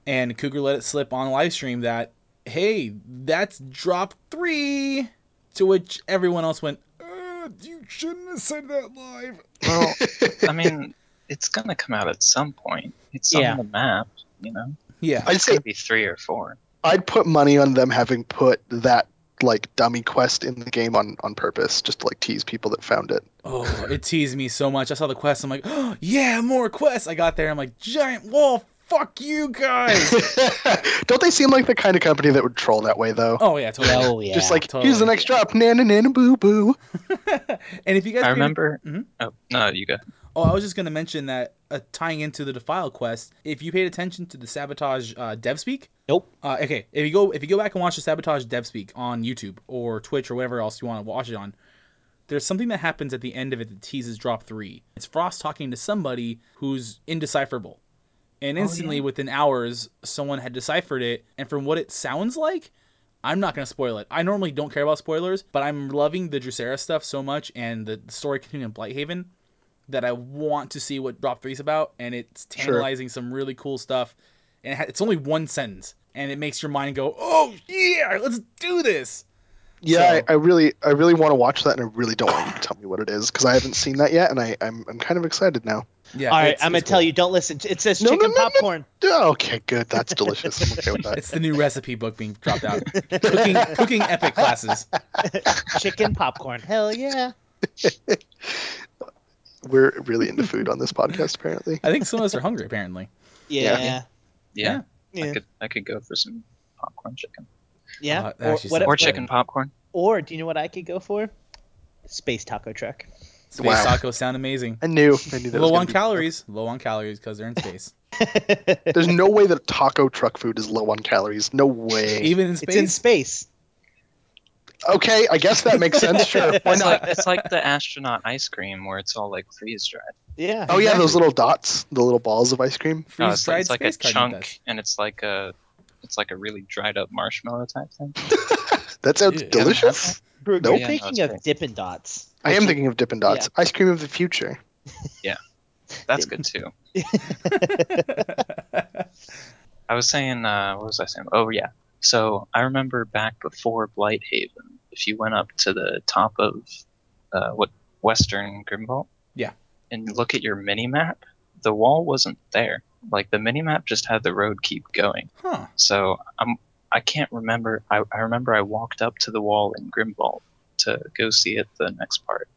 And Cougar let it slip on live stream that, hey, that's drop three. To which everyone else went, shouldn't have said that live. Well, I mean, it's gonna come out at some point. It's Yeah. on the map, you know. Yeah. I'd It's say gonna be three or four. I'd put money on them having put that like dummy quest in the game on on purpose, just to like tease people that found it. Oh, it teased me so much. I saw the quest. I'm like, oh, yeah, more quests. I got there. I'm like, giant wall. Fuck you guys. Don't they seem like the kind of company that would troll that way though? oh yeah, totally. Oh yeah. just like totally. here's the next drop, nana nana boo boo. And if you guys I paid- remember. Mhm. Oh no, you go. Oh, I was just gonna mention that uh, tying into the Defile quest, if you paid attention to the sabotage uh, dev speak. Nope. Uh, okay, if you go if you go back and watch the sabotage dev speak on YouTube or Twitch or whatever else you want to watch it on, there's something that happens at the end of it that teases drop three. It's Frost talking to somebody who's indecipherable, and Oh, instantly yeah. within hours, someone had deciphered it. And from what it sounds like, I'm not gonna spoil it. I normally don't care about spoilers, but I'm loving the Drusera stuff so much and the, story continuing in Blighthaven that I want to see what Drop 3 is about, and it's Sure. tantalizing some really cool stuff. And it's only one sentence, and it makes your mind go, "Oh yeah, let's do this." Yeah, So- I, I really I really want to watch that, and I really don't want you to tell me what it is because I haven't seen that yet, and I I'm, I'm kind of excited now. Yeah. All right, it's- I'm gonna it's tell cool. you. Don't listen. It says No, no, chicken no, no. popcorn. Oh, okay, good. That's delicious. I'm okay with that. It's the new recipe book being dropped out. cooking, cooking epic classes. chicken popcorn. Hell yeah. We're really into food on this podcast, apparently. I think some of us are hungry. Apparently. Yeah. Yeah. Yeah. Yeah, Yeah. I could I could go for some popcorn chicken Uh, or, what, or good. chicken popcorn. or do you know what I could go for? Space taco truck. Space Wow. tacos sound amazing. I knew. I knew that. Low on be- calories. Low on calories because they're in space. There's no way that taco truck food is low on calories. No way. Even in space. it's space. in space. Okay, I guess that makes sense. Sure, why It's like not? it's like the astronaut ice cream where it's all like freeze dried. Yeah. Oh yeah, those little dots, the little balls of ice cream. No, Freeze it's like, dried it's like a chunk, and it's like a it's like a really dried up marshmallow type thing. That sounds Ew. delicious. Bro, Nope. You're Yeah, no, thinking of great. Dippin' Dots. I am thinking of Dippin' Dots, ice cream of the future. Yeah, that's good too. I was saying, uh, what was I saying? Oh yeah. So I remember back before Blighthaven, if you went up to the top of uh, what Western Grimvault, Yeah. and look at your mini map, the wall wasn't there. Like the mini map just had the road keep going. huh. So I'm I can't remember. I, I remember I walked up to the wall in Grimvault to go see it the next part,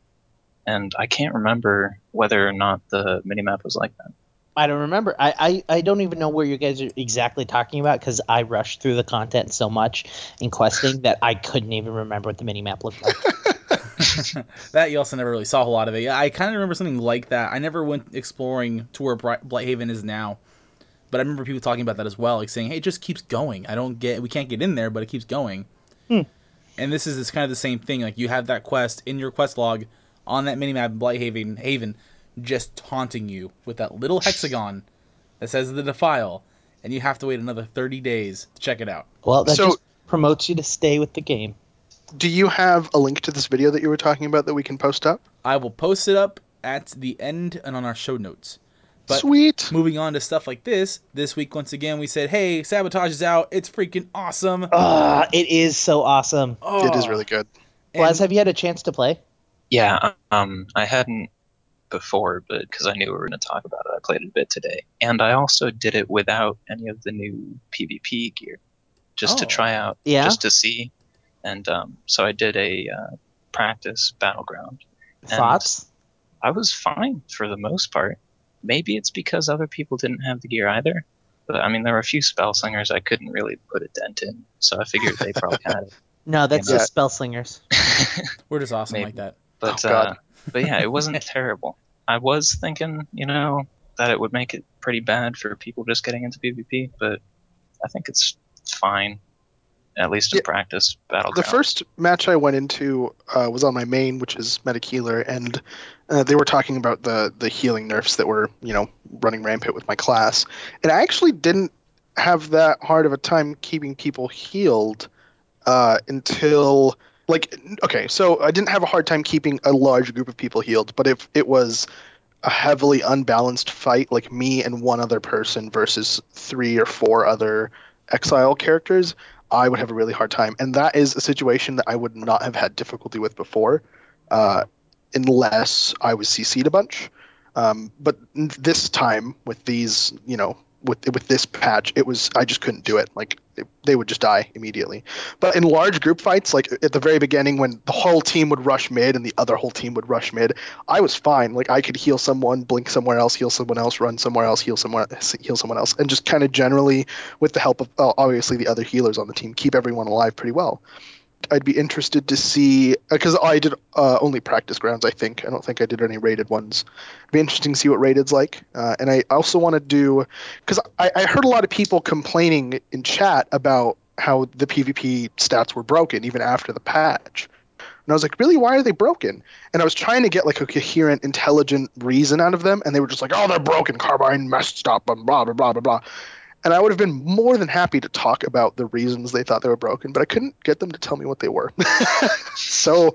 and I can't remember whether or not the minimap was like that. I don't remember. I, I, I don't even know where you guys are exactly talking about because I rushed through the content so much in questing that I couldn't even remember what the minimap looked like. that you also never really saw a whole lot of it. I kind of remember something like that. I never went exploring to where Bright, Blighthaven is now, but I remember people talking about that as well, like saying, "Hey, it just keeps going. I don't get, we can't get in there, but it keeps going." Hmm. And this is this kind of the same thing. Like you have that quest in your quest log on that minimap in Blighthaven, Haven, just taunting you with that little hexagon that says the defile, and you have to wait another thirty days to check it out. Well, that So- just promotes you to stay with the game. Do you have a link to this video that you were talking about that we can post up? I will post it up at the end and on our show notes. But- Sweet. Moving on to stuff like this, this week once again we said, "Hey, Sabotage is out. It's freaking awesome." Ah, it is so awesome. Oh, It is really good. and- Blaz, have you had a chance to play? Yeah, um, I hadn't before, but because I knew we were going to talk about it, I played it a bit today, and I also did it without any of the new PvP gear, just to Oh. try out, Yeah. just to see, and um, so I did a uh, practice battleground. And- Thoughts? I was fine for the most part. Maybe it's because other people didn't have the gear either. But I mean, there were a few spell slingers I couldn't really put a dent in, so I figured they probably had it. No, that's Yeah. just spell slingers. we're just awesome Maybe. like that. but Oh, uh, but yeah, it wasn't terrible. I was thinking, you know, that it would make it pretty bad for people just getting into PvP, but I think it's fine. At least in Yeah. practice battleground. The first match I went into uh, was on my main, which is Medic Healer, and uh, they were talking about the the healing nerfs that were you know running rampant with my class, and I actually didn't have that hard of a time keeping people healed uh, until like okay, so I didn't have a hard time keeping a large group of people healed, but if it was a heavily unbalanced fight like me and one other person versus three or four other exile characters I would have a really hard time. And that is a situation that I would not have had difficulty with before, uh, unless I was CC'd a bunch. Um, but this time with these, you know, with with this patch, it was I just couldn't do it. Like it, they would just die immediately. But in large group fights, like at the very beginning, when the whole team would rush mid and the other whole team would rush mid, I was fine. Like I could heal someone, blink somewhere else, heal someone else, run somewhere else, heal someone, heal someone else, and just kind of generally with the help of uh, obviously the other healers on the team, keep everyone alive pretty well. I'd be interested to see because I did uh, only practice grounds. I think I don't think I did any rated ones. It'd be interesting to see what rated's like. Uh, and I also want to do because I, I heard a lot of people complaining in chat about how the PvP stats were broken even after the patch. And I was like, really? Why are they broken? And I was trying to get like a coherent, intelligent reason out of them, and they were just like, oh, they're broken. Carbine messed up, and blah blah blah blah blah and I would have been more than happy to talk about the reasons they thought they were broken, but I couldn't get them to tell me what they were. so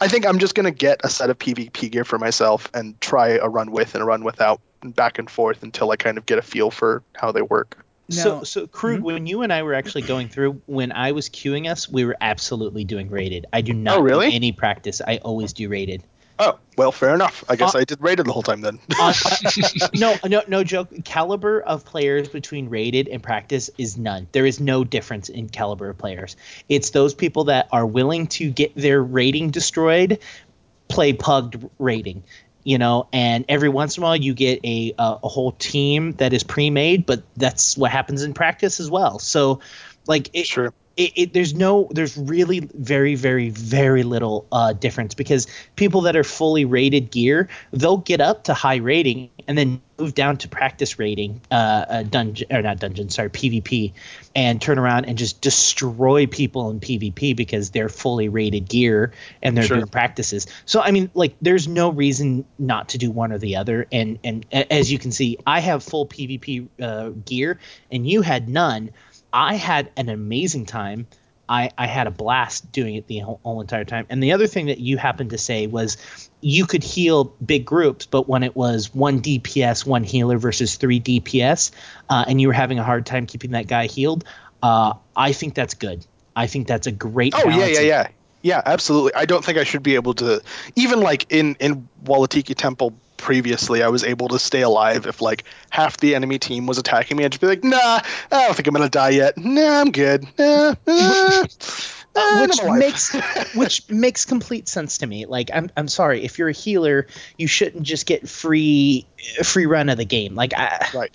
I think I'm just going to get a set of PvP gear for myself and try a run with and a run without, and back and forth until I kind of get a feel for how they work. So, Now- so Krug, Mhm. when you and I were actually going through, when I was queuing us, we were absolutely doing rated. I do not Oh, really? do any practice. I always do rated. Oh, well, fair enough. I guess Uh, I did rated the whole time then. Uh, no, no, no joke. Caliber of players between rated and practice is none. There is no difference in caliber of players. It's those people that are willing to get their rating destroyed, play pugged rating. You know, and every once in a while you get a a, a whole team that is pre-made, but that's what happens in practice as well. So, like, it, sure. It, it there's no there's really very very very little uh, difference because people that are fully rated gear they'll get up to high rating and then move down to practice rating uh, uh dungeon or not dungeon sorry PvP and turn around and just destroy people in PvP because they're fully rated gear and they're Sure. doing practices. So I mean like there's no reason not to do one or the other. And and as you can see I have full PvP uh, gear and you had none I had an amazing time. I, I had a blast doing it the whole, whole entire time. And the other thing that you happened to say was you could heal big groups, but when it was one DPS, one healer versus three DPS, uh, and you were having a hard time keeping that guy healed, uh, I think that's good. I think that's a great. Oh yeah, yeah, yeah, yeah. Absolutely. I don't think I should be able to even like in in Walatiki Temple previously. I was able to stay alive if like half the enemy team was attacking me. I'd just be like, Nah, I don't think I'm gonna die yet. Nah, I'm good. Nah, nah, nah, which makes which makes complete sense to me. Like I'm I'm sorry if you're a healer, you shouldn't just get free free run of the game. Like I Right.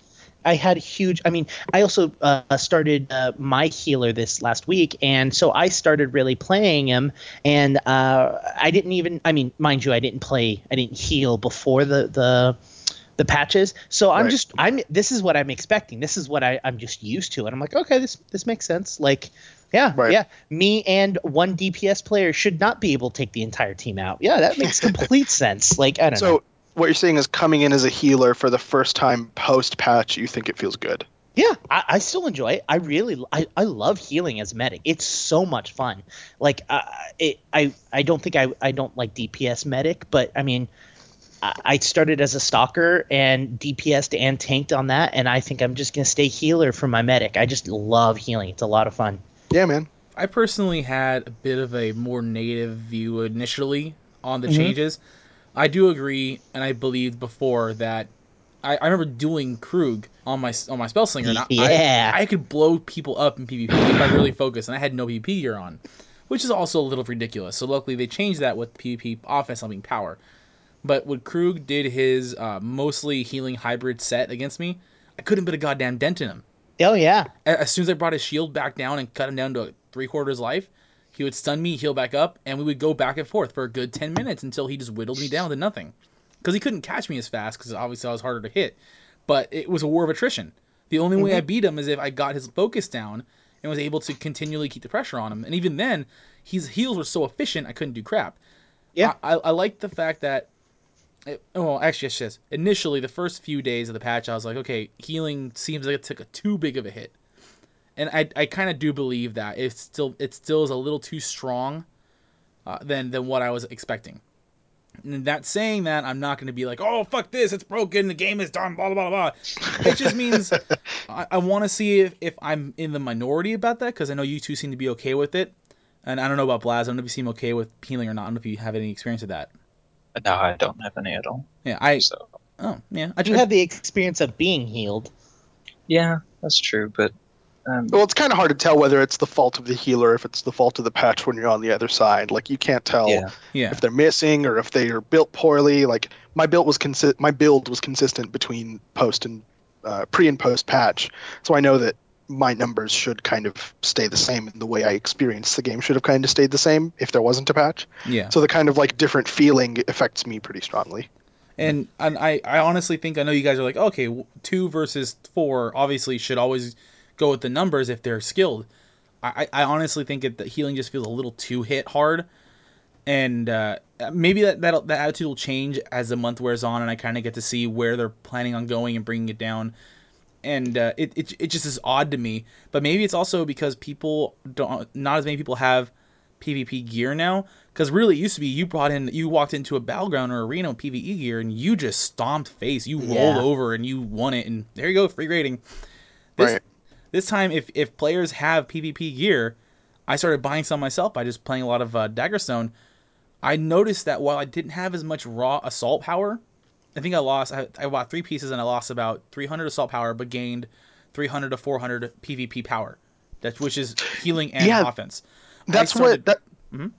I had huge. I mean, I also uh, started uh, my healer this last week, and so I started really playing him. And uh, I didn't even. I mean, mind you, I didn't play. I didn't heal before the the the patches. So I'm Right. just. I'm. This is what I'm expecting. This is what I, I'm just used to, and I'm like, okay, this this makes sense. Like. Yeah, Right. yeah. Me and one DPS player should not be able to take the entire team out. Yeah, that makes complete sense. Like I don't know. So what you're saying is coming in as a healer for the first time post patch, you think it feels good. Yeah, I, I still enjoy it. I really, I, I love healing as medic. It's so much fun. Like, uh, it, I, I don't think I, I don't like DPS medic, but I mean, I, I started as a stalker and DPSed and tanked on that, and I think I'm just gonna stay healer for my medic. I just love healing. It's a lot of fun. Yeah, man. I personally had a bit of a more negative view initially on the Mhm. changes. I do agree, and I believed before that I, I remember doing Krug on my on my spell slinger, and I, Yeah. I, I could blow people up in PvP if I really focused, and I had no PvP gear on, which is also a little ridiculous. So luckily they changed that with PvP offense helping power. But when Krug did his uh, mostly healing hybrid set against me, I couldn't put a goddamn dent in him Oh yeah. as soon as I brought his shield back down and cut him down to three quarters life, he would stun me, heal back up, and we would go back and forth for a good ten minutes until he just whittled me down to nothing. Because he couldn't catch me as fast, because obviously I was harder to hit. But it was a war of attrition. The only way I mm-hmm. beat him is if I got his focus down and was able to continually keep the pressure on him. And even then, his heals were so efficient I couldn't do crap. Yeah. I, I, I like the fact that. It, oh, well, actually, yes, yes. Initially, the first few days of the patch, I was like, okay, healing seems like it took a too big of a hit, and I, I kind of do believe that it's still it still is a little too strong, uh, than than what I was expecting. And that saying that, I'm not going to be like, oh fuck this, it's broken, the game is done, blah blah blah. blah. It just means I, I want to see if, if I'm in the minority about that because I know you two seem to be okay with it, and I don't know about Blaz. I don't know if you seem okay with healing or not. I don't know if you have any experience with that. No, I don't have any at all. Yeah, I So oh yeah, I do have the experience of being healed. yeah, that's true. But um, Well, it's kind of hard to tell whether it's the fault of the healer, if it's the fault of the patch when you're on the other side. Like you can't tell yeah, yeah if they're missing or if they are built poorly. Like my build was consi- my build was consistent between post and uh, pre and post patch, so I know that my numbers should kind of stay the same. And the way I experienced the game should have kind of stayed the same if there wasn't a patch. yeah. So the kind of like different feeling affects me pretty strongly. And and I, I honestly think I know you guys are like okay two versus four obviously should always go with the numbers if they're skilled. I, I honestly think it, that healing just feels a little too hit hard, and uh, maybe that that that attitude will change as the month wears on and I kind of get to see where they're planning on going and bringing it down. And uh, it, it it just is odd to me, but maybe it's also because people don't not as many people have PvP gear now. Because really, it used to be you brought in, you walked into a battleground or arena with PVE gear, and you just stomped face. You rolled over and you won it, and there you go, free rating. This Right. This time, if if players have PvP gear, I started buying some myself by just playing a lot of uh, Daggerstone. I noticed that while I didn't have as much raw assault power, I think I lost. I, I bought three pieces and I lost about 300 assault power, but gained 300 to 400 PvP power. That's which is healing and Yeah, offense. That's started- what that, Mhm.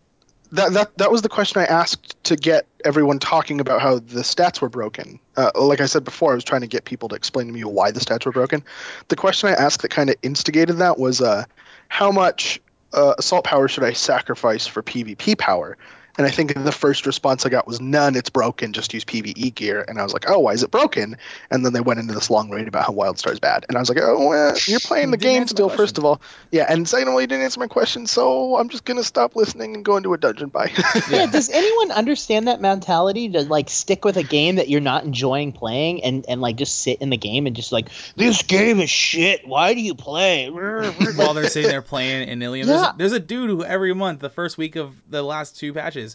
That that that was the question I asked to get everyone talking about how the stats were broken. Uh, like I said before, I was trying to get people to explain to me why the stats were broken. The question I asked that kind of instigated that was, uh, how much uh, assault power should I sacrifice for PvP power? And I think the first response I got was none. It's broken. Just use PVE gear. And I was like, oh, why is it broken? And then they went into this long read about how Wildstar is bad. And I was like, oh, well, you're playing the didn't game still. First of all, yeah. And second of all, you didn't answer my question, so I'm just gonna stop listening and go into a dungeon. Bye. Yeah. Does anyone understand that mentality to like stick with a game that you're not enjoying playing and and like just sit in the game and just like this game is shit. Why do you play? while they're sitting there playing in Ilium. Yeah. There's, there's a dude who every month, the first week of the last two patches,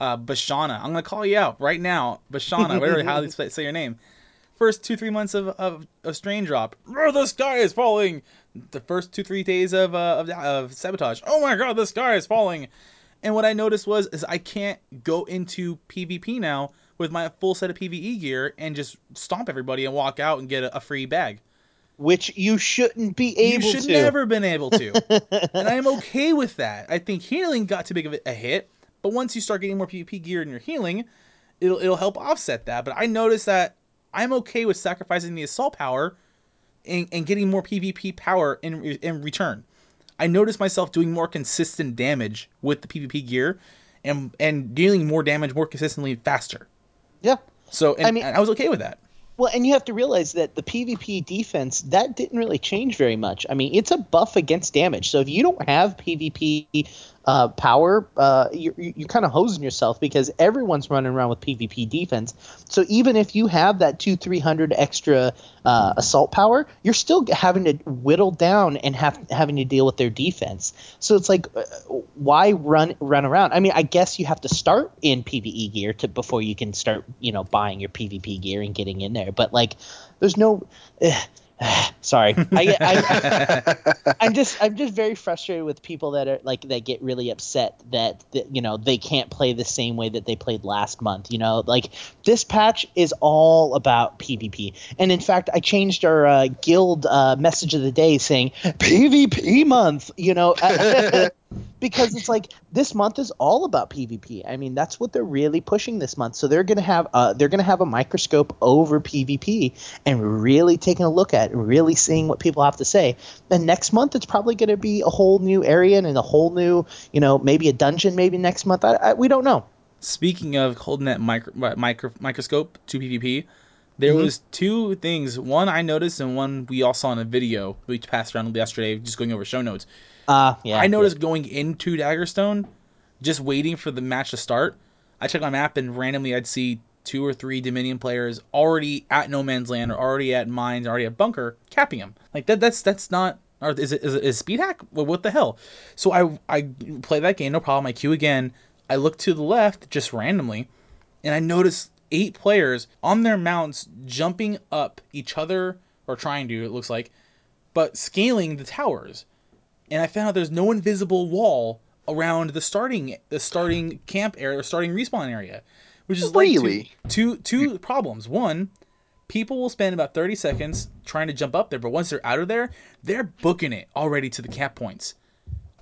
uh, Bashana. I'm gonna call you out right now, Bashana. whatever how they say say your name. First two three months of of, of strain drop. Oh, the sky is falling. The first two three days of uh, of, of sabotage. Oh my god, the sky is falling. And what I noticed was is I can't go into PvP now with my full set of PvE gear and just stomp everybody and walk out and get a, a free bag. Which you shouldn't be able you should to. never been able to. and I'm okay with that. I think healing got too big of a hit, but once you start getting more PvP gear in your healing, it'll it'll help offset that. But I noticed that I'm okay with sacrificing the assault power and, and getting more PvP power in in return. I noticed myself doing more consistent damage with the PvP gear and and dealing more damage more consistently faster. Yeah. So and, I mean- I was okay with that. Well, and you have to realize that the PvP defense that didn't really change very much. I mean, it's a buff against damage. So if you don't have PvP uh, power, uh, you're, you're kind of hosing yourself because everyone's running around with PvP defense. So even if you have that two three hundred extra uh, assault power, you're still having to whittle down and have having to deal with their defense. So it's like, uh, why run run around? I mean, I guess you have to start in PVE gear to before you can start, you know, buying your PvP gear and getting in there. But like, there's no. eh, sorry, I, I, I'm just I'm just very frustrated with people that are like that get really upset that, that you know they can't play the same way that they played last month. You know, like this patch is all about PvP, and in fact, I changed our uh, guild uh, message of the day saying PvP month. You know. because it's like this month is all about PvP. I mean, that's what they're really pushing this month. So they're gonna have uh, they're gonna have a microscope over PvP and really taking a look at, really seeing what people have to say. Then next month it's probably gonna be a whole new area and a whole new, you know, maybe a dungeon. Maybe next month, I, I, we don't know. Speaking of holding that micro, micro microscope to PvP, There Mhm. was two things. One I noticed, and one we all saw in a video we passed around yesterday, just going over show notes. Uh, yeah. I noticed going into Daggerstone, just waiting for the match to start. I checked my map and randomly I'd see two or three Dominion players already at No Man's Land or already at Mines, already at Bunker, capping him. Like that. That's that's not. Or is it is it is speed hack? Well, what the hell? So I I play that game, no problem. I queue again. I look to the left just randomly, and I notice eight players on their mounts jumping up each other or trying to. It looks like, but scaling the towers and I found out there's no invisible wall around the starting the starting camp area or starting respawn area, which is like Really? two two two problems. One, people will spend about 30 seconds trying to jump up there, but once they're out of there, they're booking it already to the cap points.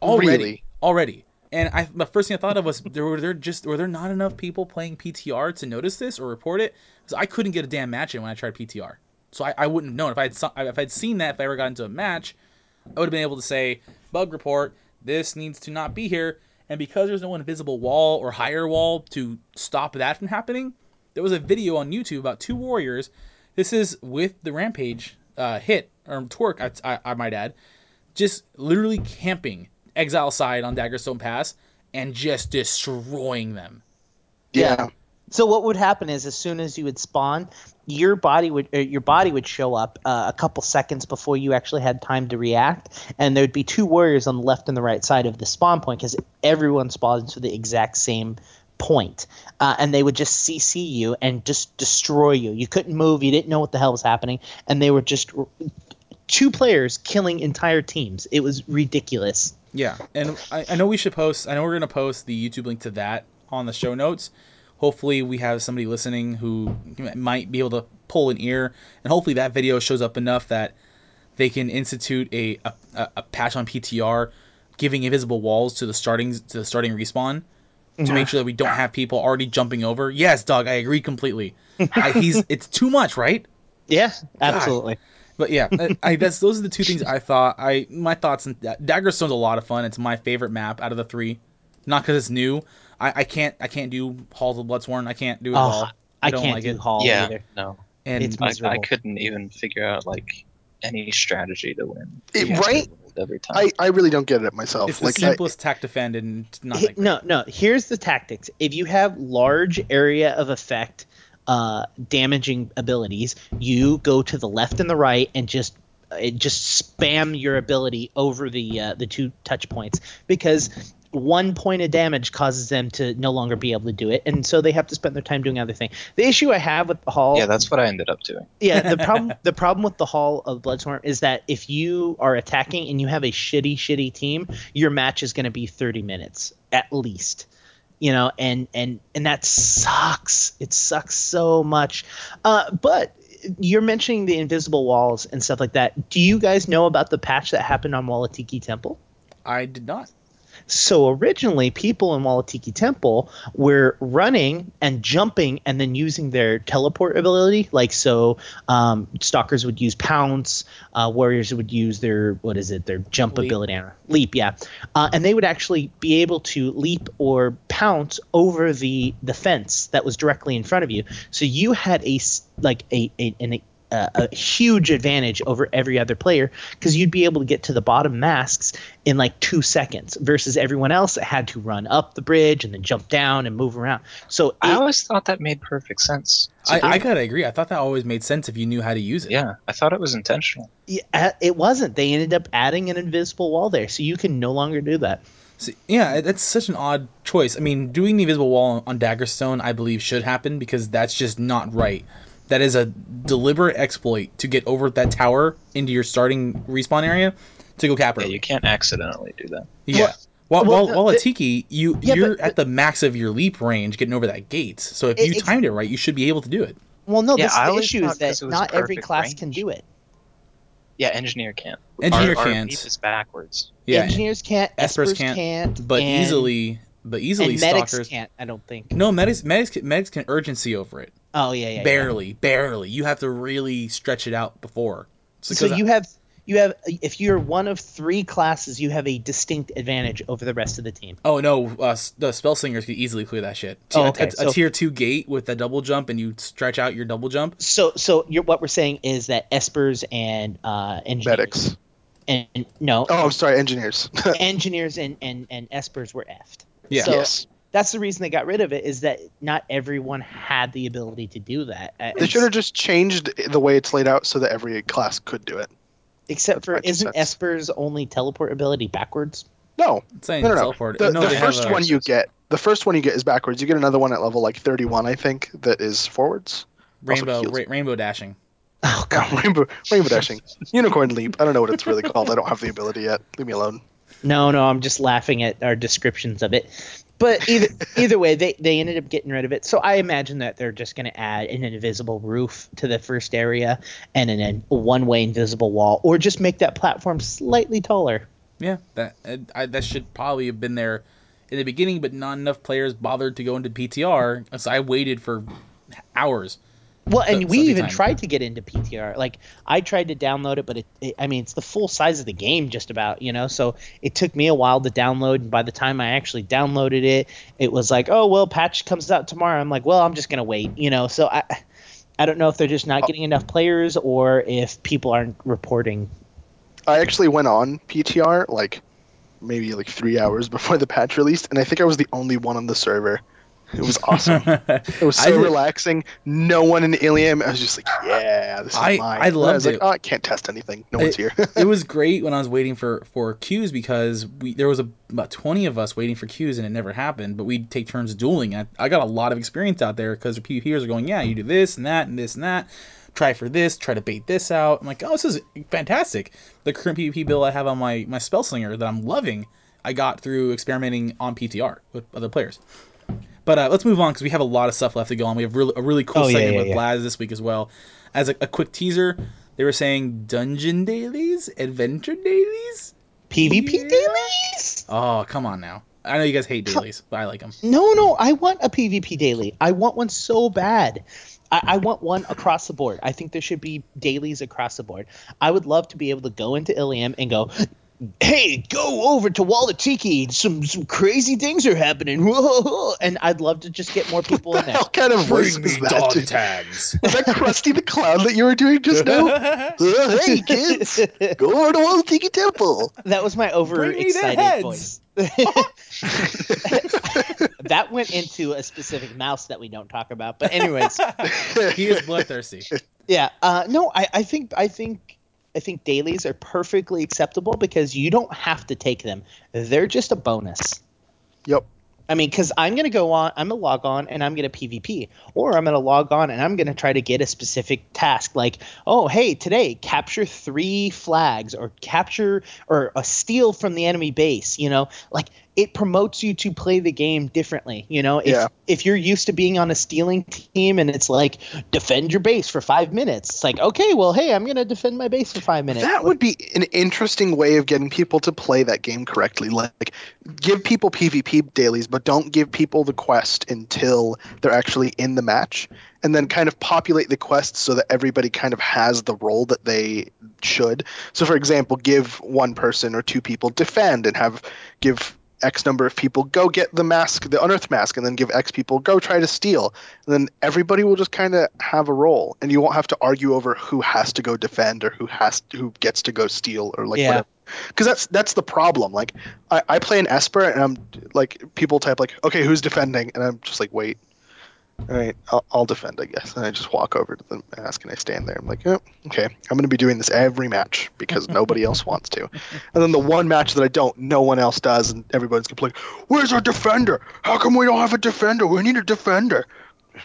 Already, Really? already. And I, the first thing I thought of was there were there just were there not enough people playing PTR to notice this or report it? Because I couldn't get a damn match in when I tried PTR, so I, I wouldn't have known if I had if I'd seen that if I ever got into a match, I would have been able to say bug report. This needs to not be here. And because there's no invisible wall or higher wall to stop that from happening, there was a video on YouTube about two warriors. This is with the rampage uh, hit or twerk, I, I, I might add, just literally camping exile side on Daggerstone Pass and just destroying them. Yeah. So what would happen is, as soon as you would spawn, your body would uh, your body would show up uh, a couple seconds before you actually had time to react, and there'd be two warriors on the left and the right side of the spawn point because everyone spawns to the exact same point, uh, and they would just CC you and just destroy you. You couldn't move. You didn't know what the hell was happening, and they were just two players killing entire teams. It was ridiculous. Yeah, and I, I know we should post. I know we're gonna post the YouTube link to that on the show notes. Hopefully, we have somebody listening who might be able to pull an ear, and hopefully that video shows up enough that they can institute a a, a- patch on PTR, giving invisible walls to the starting to the starting respawn to make mm-hmm. sure that we don't have people already jumping over. Yes, Doug, I agree completely. I, he's it's too much, right? Yeah, absolutely. But yeah, I, I that's those are the two things I thought. I my thoughts on Daggerstone's a lot of fun. It's my favorite map out of the three, not because it's new. I, I can't I can't do Halls of Bloodsworn. I can't do it at Oh, all. I, don't can't like do it. Hall yeah, either. no, And It's I, I couldn't even figure out like any strategy to win. It- right? Every time. I, I really don't get it myself. it's the like I, simplest tack defend and not He- that great. no, no. Here's the tactics. If you have large area of effect, uh, damaging abilities, you go to the left and the right and just uh, just spam your ability over the uh, the two touch points because one point of damage causes them to no longer be able to do it, and so they have to spend their time doing other things. The issue I have with the hall, yeah, that's what I ended up doing. yeah, the problem the problem with the Hall of Bloodsworn is that if you are attacking and you have a shitty, shitty team, your match is going to be 30 minutes at least. You know, and and and that sucks. It sucks so much. Uh, but you're mentioning the invisible walls and stuff like that. Do you guys know about the patch that happened on Walatiki Temple? I did not. So originally, people in Walatiki Temple were running and jumping and then using their teleport ability. Like so, um, stalkers would use pounce, uh, warriors would use their what is it? Their jump Leap. ability, leap, yeah. Uh, and they would actually be able to leap or pounce over the the fence that was directly in front of you. So you had a, like a, a an a huge advantage over every other player because you'd be able to get to the bottom masks in like two seconds versus everyone else that had to run up the bridge and then jump down and move around. So I always thought that made perfect sense. I, I gotta agree. I thought that always made sense if you knew how to use it. yeah, I thought it was intentional. yeah, it wasn't. They ended up adding an invisible wall there, so you can no longer do that. So, yeah, that's such an odd choice. I mean, doing the invisible wall on Daggerstone, I believe, should happen because that's just not right. That is a deliberate exploit to get over that tower into your starting respawn area to go cap Yeah, you can't accidentally do that. Yeah. While, well, while, no, Walatiki, you Yeah, you're but- at the max of your leap range getting over that gate. So if It- you it's- timed it right, you should be able to do it. Well, no, Yeah, this the issue is that 'cause it was not every class range. can do it. Yeah, engineer can't. Engineer our, Our can't. leap is backwards. Yeah. Engineers can't, Espers espers, can't, can't, but and- easily, but easily and medics stalkers. can't. I don't think. No, medics, medics, can, medics can urgency over it. Oh yeah, yeah, yeah. barely, barely. You have to really stretch it out before. So, So 'cause you have you have if you're one of three classes, you have a distinct advantage over the rest of the team. Oh no, uh, the spell slingers could easily clear that shit. Oh, A- okay, a, a so- tier two gate with a double jump, and you stretch out your double jump. So so you're, what we're saying is that espers and uh engineers Medics. and no Oh, I'm sorry, engineers. engineers and and and espers were effed. Yeah. So yes. That's the reason they got rid of it is that not everyone had the ability to do that. Uh, They should have just changed the way it's laid out so that every class could do it. Except for That's my isn't cents. Esper's only teleport ability backwards? No, It's saying no, no, no. teleport. The, no, the first a- one you get, the first one you get is backwards. You get another one at level like 31, I think, that is forwards. rainbow ra- rainbow dashing. Oh god, rainbow, rainbow dashing, unicorn leap. I don't know what it's really called. I don't have the ability yet. Leave me alone. No, no, I'm just laughing at our descriptions of it. But either either way, they, they ended up getting rid of it. So I imagine that they're just going to add an invisible roof to the first area and an, a one way invisible wall, or just make that platform slightly taller. Yeah, that I, that should probably have been there in the beginning, but not enough players bothered to go into PTR. So I waited for hours. Well, and So- we so even tried to get into PTR. Like I tried to download it, but it, it, I mean, it's the full size of the game, just about, you know. So it took me a while to download, and by the time I actually downloaded it, it was like, oh well, patch comes out tomorrow. I'm like, well, I'm just gonna wait, you know. So I, I don't know if they're just not oh. getting enough players or if people aren't reporting. I actually went on PTR like maybe like three hours before the patch released, and I think I was the only one on the server. It was awesome. It was so did- relaxing. No one in Ilium. I was just like, yeah, this is I- mine. I loved was like, it. oh, I can't test anything. No one's here. it was great when I was waiting for for queues because we there was a, about twenty of us waiting for queues and it never happened. But we'd take turns dueling. I, I got a lot of experience out there because the PvPers are going, yeah, you do this and that and this and that. Try for this. Try to bait this out. I'm like, oh, this is fantastic. The current PvP build I have on my my spell slinger that I'm loving, I got through experimenting on PTR with other players. But uh, let's move on because we have a lot of stuff left to go on. We have really, a really cool Oh, segment yeah, with yeah. Blaz this week as well. As a, a quick teaser, they were saying dungeon dailies, adventure dailies. PvP Yeah. dailies? Oh, come on now. I know you guys hate dailies, but I like them. No, no, I want a PvP daily. I want one so bad. I, I want one across the board. I think there should be dailies across the board. I would love to be able to go into Ilium and go, hey, go over to Walatiki. Some some crazy things are happening. Whoa. And I'd love to just get more people what in the there. hell kind of voice was that? dude? tags. Was that Krusty the Clown that you were doing just now? Uh, hey kids, go over to Walatiki Temple. That was my Bring me overexcited voice. that went into a specific mouse that we don't talk about. But anyways, he is bloodthirsty. Yeah. Uh, no, I, I think I think I think dailies are perfectly acceptable because you don't have to take them. They're just a bonus. Yep. I mean, because I'm gonna go on, I'm gonna log on, and I'm gonna PvP, or I'm gonna log on and I'm gonna try to get a specific task, like, oh, hey, today capture three flags, or capture or a steal from the enemy base. You know, like it promotes you to play the game differently. You know, if Yeah. if you're used to being on a stealing team and it's like defend your base for five minutes, it's like, okay, well, hey, I'm gonna defend my base for five minutes. That would be an interesting way of getting people to play that game correctly. Like, give people PvP dailies, but don't give people the quest until they're actually in the match. And then kind of populate the quests so that everybody kind of has the role that they should. So, for example, give one person or two people defend and have give X number of people go get the mask, the unearthed mask, and then give X people go try to steal. And then everybody will just kind of have a role, and you won't have to argue over who has to go defend or who has who gets to go steal or like Yeah. whatever. Because that's that's the problem. Like I, I play an Esper, and I'm like people type like, okay, who's defending, and I'm just like, wait. All right, I'll, I'll defend, I guess. And I just walk over to the mask and I stand there. I'm like, oh, okay, I'm going to be doing this every match because nobody else wants to. And then the one match that I don't, no one else does, and everybody's complaining, "Where's our defender? How come we don't have a defender? We need a defender."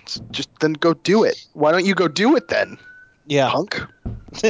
It's just then go do it. Why don't you go do it then, yeah. punk?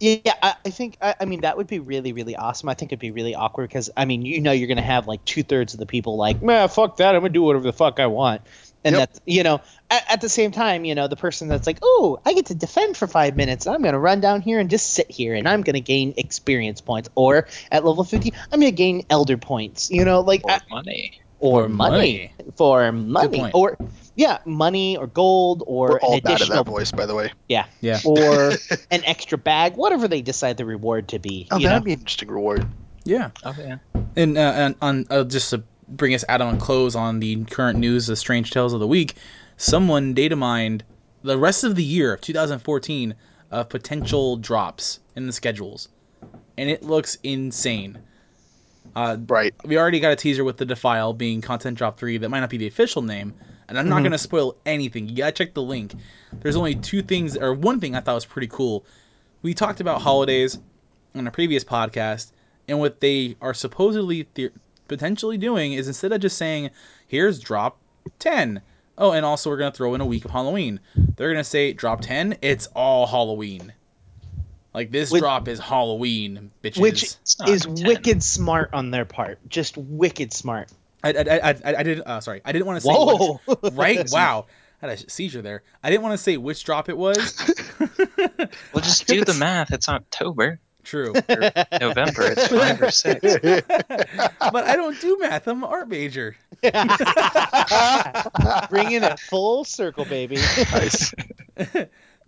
yeah, I, I think I, I mean that would be really really awesome. I think it'd be really awkward because I mean you know you're gonna have like two thirds of the people like man fuck that I'm gonna do whatever the fuck I want, and Yep. that you know at, at the same time you know the person that's like oh I get to defend for five minutes I'm gonna run down here and just sit here and I'm gonna gain experience points or at level fifty I'm gonna gain elder points you know like Or I- money. or money, money. for money or Yeah, money or gold or We're all an bad at additional that voice, by the way. yeah, Yeah. or an extra bag, whatever they decide the reward to be. Oh, you that'd be an interesting reward. Yeah. Oh yeah. And, uh, and on uh, just to bring us out on close on the current news, the strange tales of the week, someone data mined the rest of the year of 2014 of potential drops in the schedules, and it looks insane. Uh, Right. we already got a teaser with the Defile being Content Drop 3 that might not be the official name, and I'm not Mhm. going to spoil anything. You gotta check the link. There's only two things, or one thing I thought was pretty cool. We talked about holidays on a previous podcast, and what they are supposedly the- potentially doing is instead of just saying, here's drop 10. Oh, and also we're going to throw in a week of Halloween. They're going to say, drop 10, it's all Halloween. Like, this Which- drop is Halloween, bitches. Which is 10. wicked smart on their part. Just wicked smart. I, I, I, I, I didn't. Uh, sorry, I didn't want to say. Whoa! Which, right? Wow, I had a seizure there. I didn't want to say which drop it was. Well, just do the math. It's October, True, November. It's five or six. but I don't do math. I'm an art major. Bringing it full circle, baby. nice.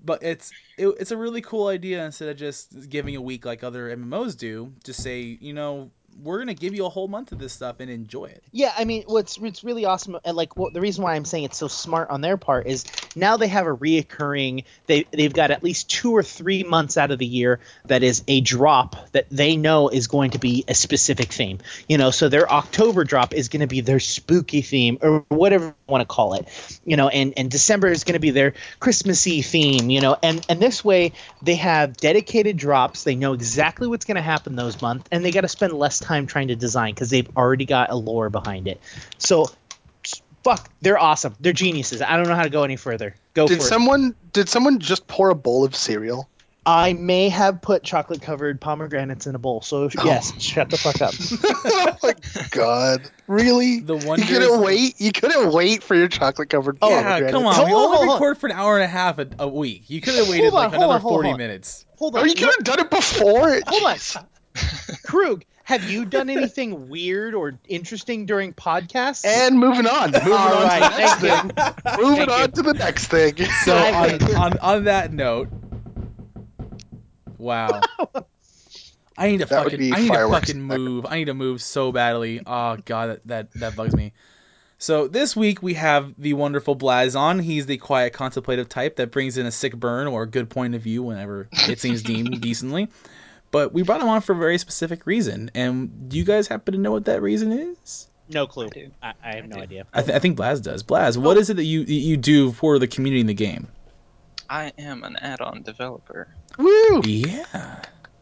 But it's it, it's a really cool idea instead of just giving a week like other MMOs do. Just say, you know, we're gonna give you a whole month of this stuff and enjoy it. Yeah, I mean, what's what's really awesome, and like what, the reason why I'm saying it's so smart on their part is now they have a reoccurring. They they've got at least two or three months out of the year that is a drop that they know is going to be a specific theme. You know, so their October drop is going to be their spooky theme or whatever you want to call it. You know, and and December is going to be their Christmassy theme. You know, and and this way they have dedicated drops. They know exactly what's going to happen those months, and they got to spend less time trying to design because they've already got a lore behind it. So, fuck, they're awesome. They're geniuses. I don't know how to go any further. Go Did for it. someone did someone just pour a bowl of cereal? I may have put chocolate covered pomegranates in a bowl. So oh. yes, shut the fuck up. oh my god. Really? The one You couldn't wait. You couldn't wait for your chocolate covered. Oh, yeah, come on. Hold we on, only on. record for an hour and a half a, a week. You could have waited Hold on, like another on, forty on. minutes. Hold Oh, on. you could have done it before. Hold on. Krug, have you done anything weird or interesting during podcasts? And moving on. Moving All on right, to the next thing. Moving Thank on you. to the next thing. So on, on on that note, wow. I need to That fucking I need to fucking move. I need to move so badly. Oh god, that that, that bugs me. So this week we have the wonderful Blaz on. He's the quiet contemplative type that brings in a sick burn or a good point of view whenever it seems deemed decently. But we brought him on for a very specific reason. And do you guys happen to know what that reason is? no clue. I do. I, I have I no do. idea. I, th- I think Blaz does. Blaz, what is it that you you do for the community in the game? I am an add-on developer. Woo! Yeah.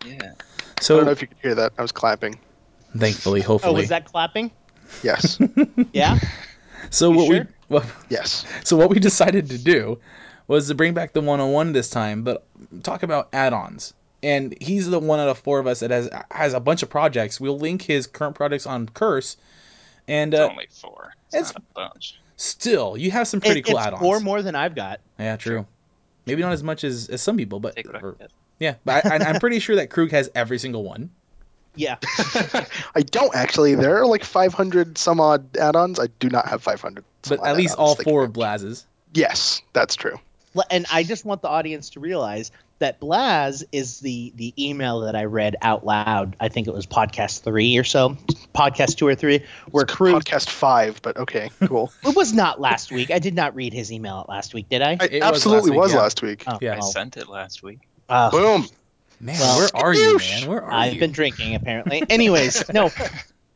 Yeah. So I don't know So if you could hear that. I was clapping. thankfully, hopefully. Oh, hopefully. was that clapping? Yes. Yeah. so You what sure? we what, yes. so what we decided to do was to bring back the 101 this time, but talk about add-ons. And he's the one out of four of us that has has a bunch of projects. We'll link his current projects on Curse, and It's uh, only four. It's, it's- not a bunch. still you have some pretty It- cool it's add-ons. four more than I've got. Yeah, true. Maybe not as much as, as some people, but Take what I or- yeah. But I, I'm pretty sure that Krug has every single one. Yeah. I don't actually. There are like 500 some odd add-ons. I do not have 500. But at least all four can- of Blaz's. Yes, that's true. And I just want the audience to realize that Blaz is the the email that I read out loud. I think it was podcast three or so, podcast two or three, where It's Krug. podcast five, but okay, cool. It was not last week. I did not read his email last week, did I? I It was absolutely last week, was yeah. last week. Oh, Yeah. I sent it last week. uh, Boom. Man, Well, where are you, man? Where are you? I've been drinking apparently. Anyways, no.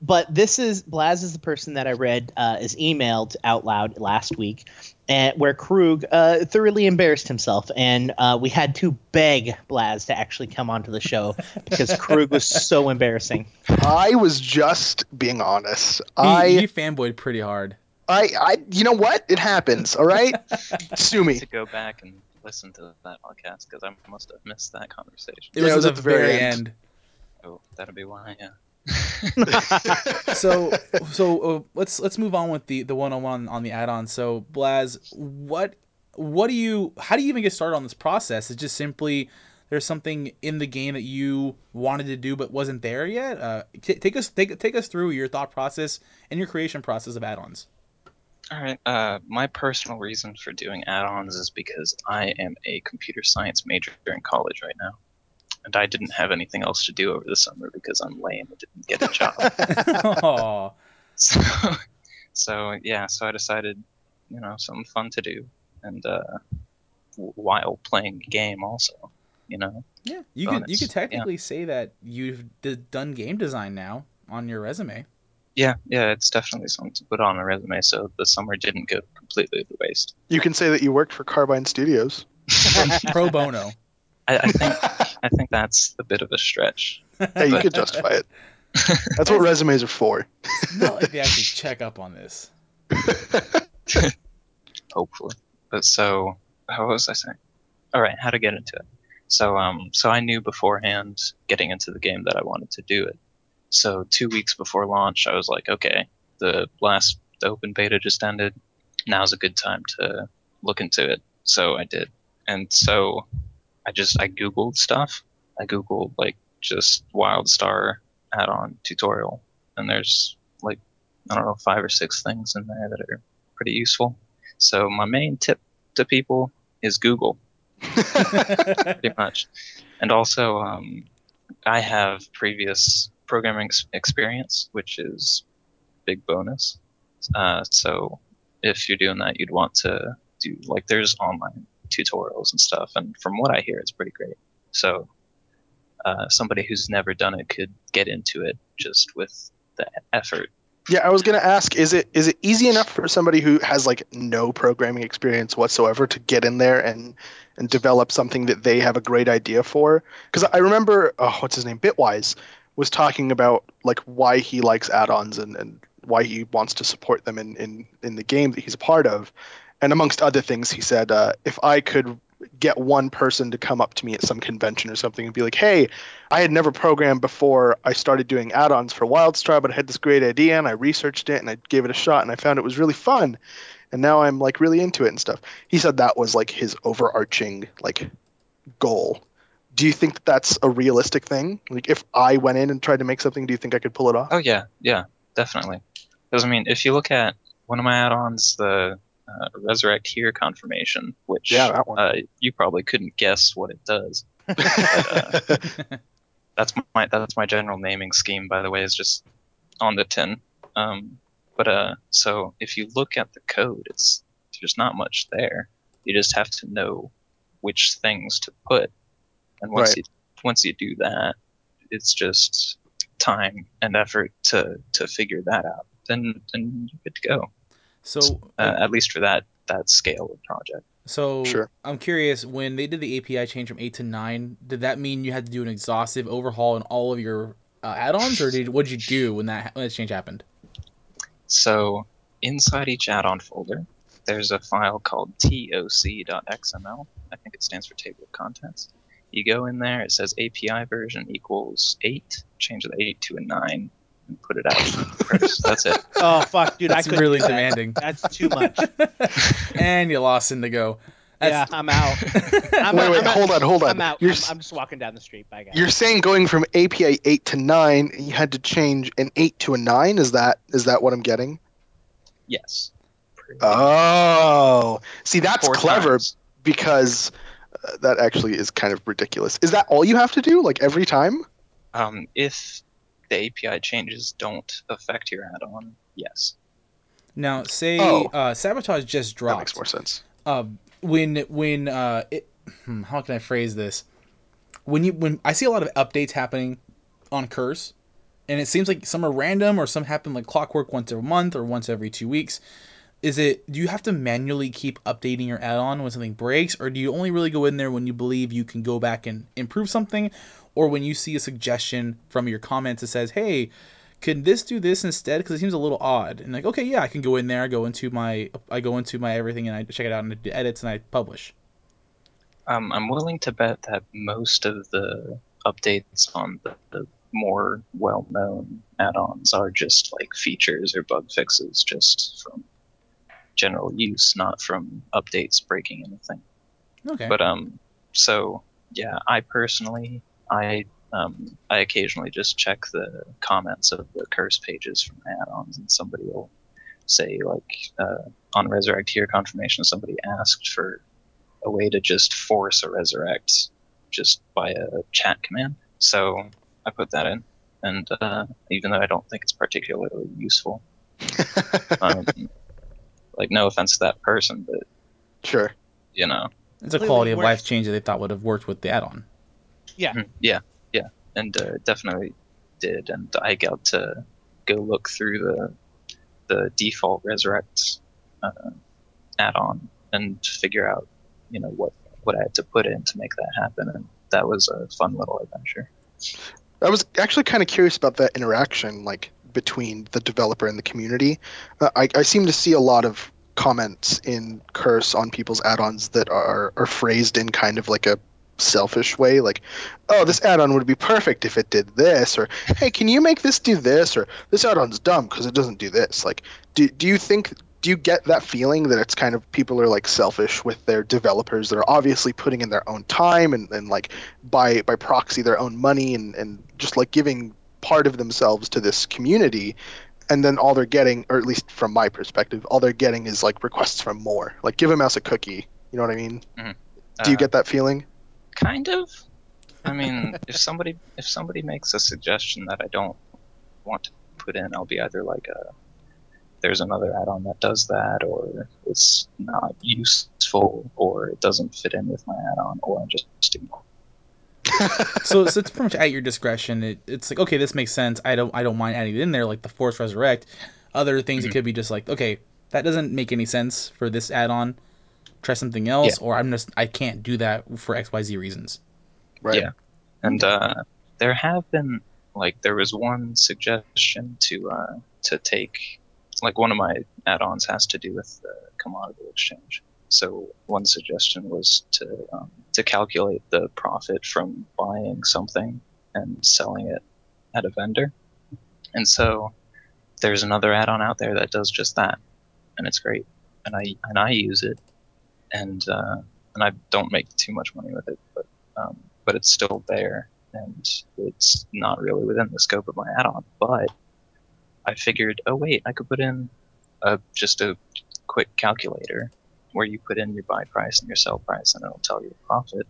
But this is Blaz is the person that I read uh, is emailed out loud last week, and where Krug uh, thoroughly embarrassed himself, and uh, we had to beg Blaz to actually come onto the show because Krug was so embarrassing. I was just being honest. He, I, he fanboyed pretty hard. I, I, you know what? It happens. All right. Sue me. To go back and listen to that podcast because I must have missed that conversation. It Yeah, was, at the very end. Oh, that'll be why. Yeah. so so uh, let's let's move on with the the one on one on the add-on. So Blaz, what what do you how do you even get started on this process? It's just simply there's something in the game that you wanted to do but wasn't there yet. Uh, t- take us take take us through your thought process and your creation process of add-ons. All right. Uh, my personal reason for doing add-ons is because I am a computer science major in college right now, and I didn't have anything else to do over the summer because I'm lame and didn't get a job. Aw. so, so yeah. So I decided, you know, something fun to do, and uh, w- while playing a game also, you know. yeah, you could you Bonus, could yeah. technically say that you've d- done game design now on your resume. Yeah, yeah, it's definitely something to put on a resume, so the summer didn't go completely to waste. You can say that you worked for Carbine Studios. Pro bono. I, I think I think that's a bit of a stretch. Hey, you could justify it. That's what resumes are for. It's not like they actually check up on this. hopefully. But so, how was I saying? All right, how to get into it. So, um, so I knew beforehand getting into the game that I wanted to do it. So two weeks before launch, I was like, okay, the last the open beta just ended. Now's a good time to look into it. So I did, and so I just I googled stuff. I googled like just WildStar add-on tutorial, and there's like I don't know five or six things in there that are pretty useful. So my main tip to people is Google, pretty much, and also um, I have previous programming experience, which is big bonus. Uh, so if you're doing that, you'd want to do like there's online tutorials and stuff, and from what I hear, it's pretty great. So uh, somebody who's never done it could get into it just with the effort. Yeah, I was gonna ask, is it is it easy enough for somebody who has like no programming experience whatsoever to get in there and and develop something that they have a great idea for? Because I remember, oh, what's his name, Bitwise, was talking about like why he likes add-ons and, and why he wants to support them in, in in the game that he's a part of, and amongst other things, he said, uh, if I could get one person to come up to me at some convention or something and be like, hey, I had never programmed before I started doing add-ons for WildStar, but I had this great idea and I researched it and I gave it a shot and I found it was really fun. And now I'm like really into it and stuff. He said that was like his overarching like goal. Do you think that that's a realistic thing? Like if I went in and tried to make something, do you think I could pull it off? Oh yeah, yeah, definitely. Because I mean, if you look at one of my add-ons, the uh, Resurrect Here confirmation, which Yeah, that one. Uh, you probably couldn't guess what it does. That's my that's my general naming scheme, by the way, is just on the tin. Um, but uh, so if you look at the code, it's there's not much there. You just have to know which things to put, and once Right. you once you do that, it's just time and effort to to figure that out. Then then you're good to go. So, Uh, at least for that that scale of project. so Sure. I'm curious. When they did the API change from eight to nine, did that mean you had to do an exhaustive overhaul in all of your uh, add-ons, or did what did you do when that when that change happened? So inside each add-on folder, there's a file called toc.xml. I think it stands for table of contents. You go in there, it says API version equals 8, change the 8 to a 9, and put it out first. That's it. Oh fuck, dude! I That's couldn't really that. demanding. That's too much. and you lost Indigo. yeah, That's, I'm out. I'm wait, out, wait, I'm out. hold on, hold on. I'm out. You're I'm, s- I'm just walking down the street. Bye, guys. You're saying going from API 8 to 9, you had to change an 8 to a 9? Is that is that what I'm getting? Yes. Oh, see, that's four clever times. because uh, that actually is kind of ridiculous. Is that all you have to do, like every time? Um, if the API changes don't affect your add-on, yes. now, say Oh. uh, sabotage just That dropped. makes more sense. uh, when when uh, it, hmm, how can I phrase this? When you when I see a lot of updates happening on Curse, and it seems like some are random or some happen like clockwork once a month or once every two weeks. Is it do you have to manually keep updating your add-on when something breaks, or do you only really go in there when you believe you can go back and improve something, or when you see a suggestion from your comments that says, "Hey, could this do this instead?" Because it seems a little odd, and like, okay, yeah, I can go in there, I go into my, I go into my everything, and I check it out and I do edits and I publish. Um, I'm willing to bet that most of the updates on the, the more well-known add-ons are just like features or bug fixes, just from general use, not from updates breaking anything. Okay. But um, so yeah, I personally, I um, I occasionally just check the comments of the curse pages from add-ons, and somebody will say like uh, on resurrect here confirmation, somebody asked for a way to just force a resurrect just by a chat command. So I put that in, and uh, even though I don't think it's particularly useful, um, like no offense to that person, but sure. you know, It's a quality of life change that they thought would have worked with the add-on. Mhm. Yeah, yeah, and uh, definitely did. And I got to go look through the the default resurrect uh, add-on and figure out, you know, what what I had to put in to make that happen, and that was a fun little adventure. I was actually kind of curious about that interaction, like between the developer and the community. Uh, I, I seem to see a lot of comments in Curse on people's add-ons that are are phrased in kind of like a selfish way, like, "Oh, this add-on would be perfect if it did this," or "Hey, can you make this do this?" or "This add-on's dumb because it doesn't do this." Like, do do you think? Do you get that feeling that it's kind of people are like selfish with their developers that are obviously putting in their own time and, and like by by proxy their own money and, and just like giving part of themselves to this community and then all they're getting or at least from my perspective all they're getting is like requests from more like give a mouse a cookie you know what i mean do you Uh, get that feeling kind of? I mean, if somebody if somebody makes a suggestion that I don't want to put in, I'll be either like a there's another add-on that does that, or it's not useful, or it doesn't fit in with my add-on, or I'm just ignore. so, so it's pretty much at your discretion. It, it's like okay, this makes sense. I don't I don't mind adding it in there, like the Force Resurrect. Other things it Mhm. could be just like okay, that doesn't make any sense for this add-on. Try something else, or I'm just I can't do that for X Y Z reasons. right Yeah. And uh, there have been like there was one suggestion to uh, to take like one of my add-ons has to do with the commodity exchange. So one suggestion was to um, to calculate the profit from buying something and selling it at a vendor. And so there's another add-on out there that does just that, and it's great. And I and I use it, and uh, and I don't make too much money with it, but um, but it's still there, and it's not really within the scope of my add-on. But I figured, oh wait, I could put in a just a quick calculator where you put in your buy price and your sell price, and it'll tell you the profit,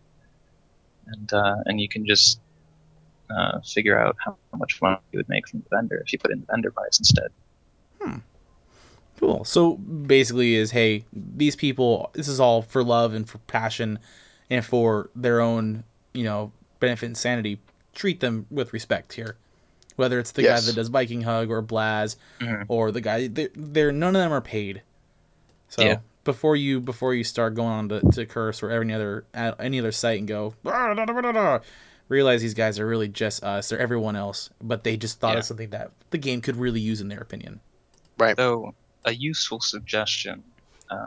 and uh, and you can just uh, figure out how much money you would make from the vendor if you put in the vendor price instead. Cool. So basically, is hey, these people, this is all for love and for passion, and for their own, you know, benefit and sanity. Treat them with respect here. Whether it's the guy that does Viking Hug or Blaz, Mhm. or the guy, they're, they're none of them are paid. So Yeah. before you before you start going on to, to Curse or any other any other site and go, "Ah, da, da, da, da, da," realize these guys are really just us. They're everyone else, but they just thought Yeah. of something that the game could really use in their opinion. Though a useful suggestion, uh,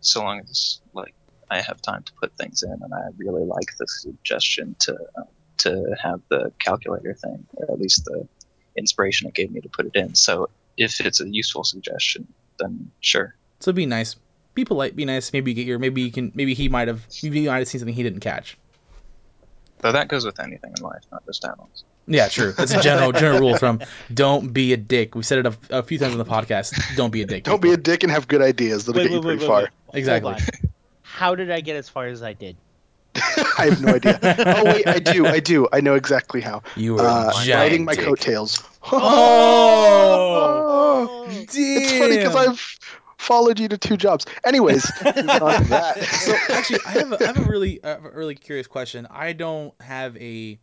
so long as like I have time to put things in, and I really like the suggestion to uh, to have the calculator thing, or at least the inspiration it gave me to put it in. So if it's a useful suggestion, then sure. So be nice. Be polite. Be nice. Maybe you get your. Maybe you can. Maybe he might have. Maybe you might have seen something he didn't catch. Though that goes with anything in life, not just add-ons. Yeah, true. That's a general general rule from don't be a dick. We said it a, a few times on the podcast. Don't be a dick. don't be a dick and have good ideas that'll get you pretty far Exactly. Hold on. How did I get as far as I did? i have no idea oh wait i do i do i know exactly how You were uh, a giant riding my dick. coattails Oh, damn. it's funny because i've followed you to two jobs anyways moving on to that so actually, I have a, I have a really uh, a really curious question. I don't have a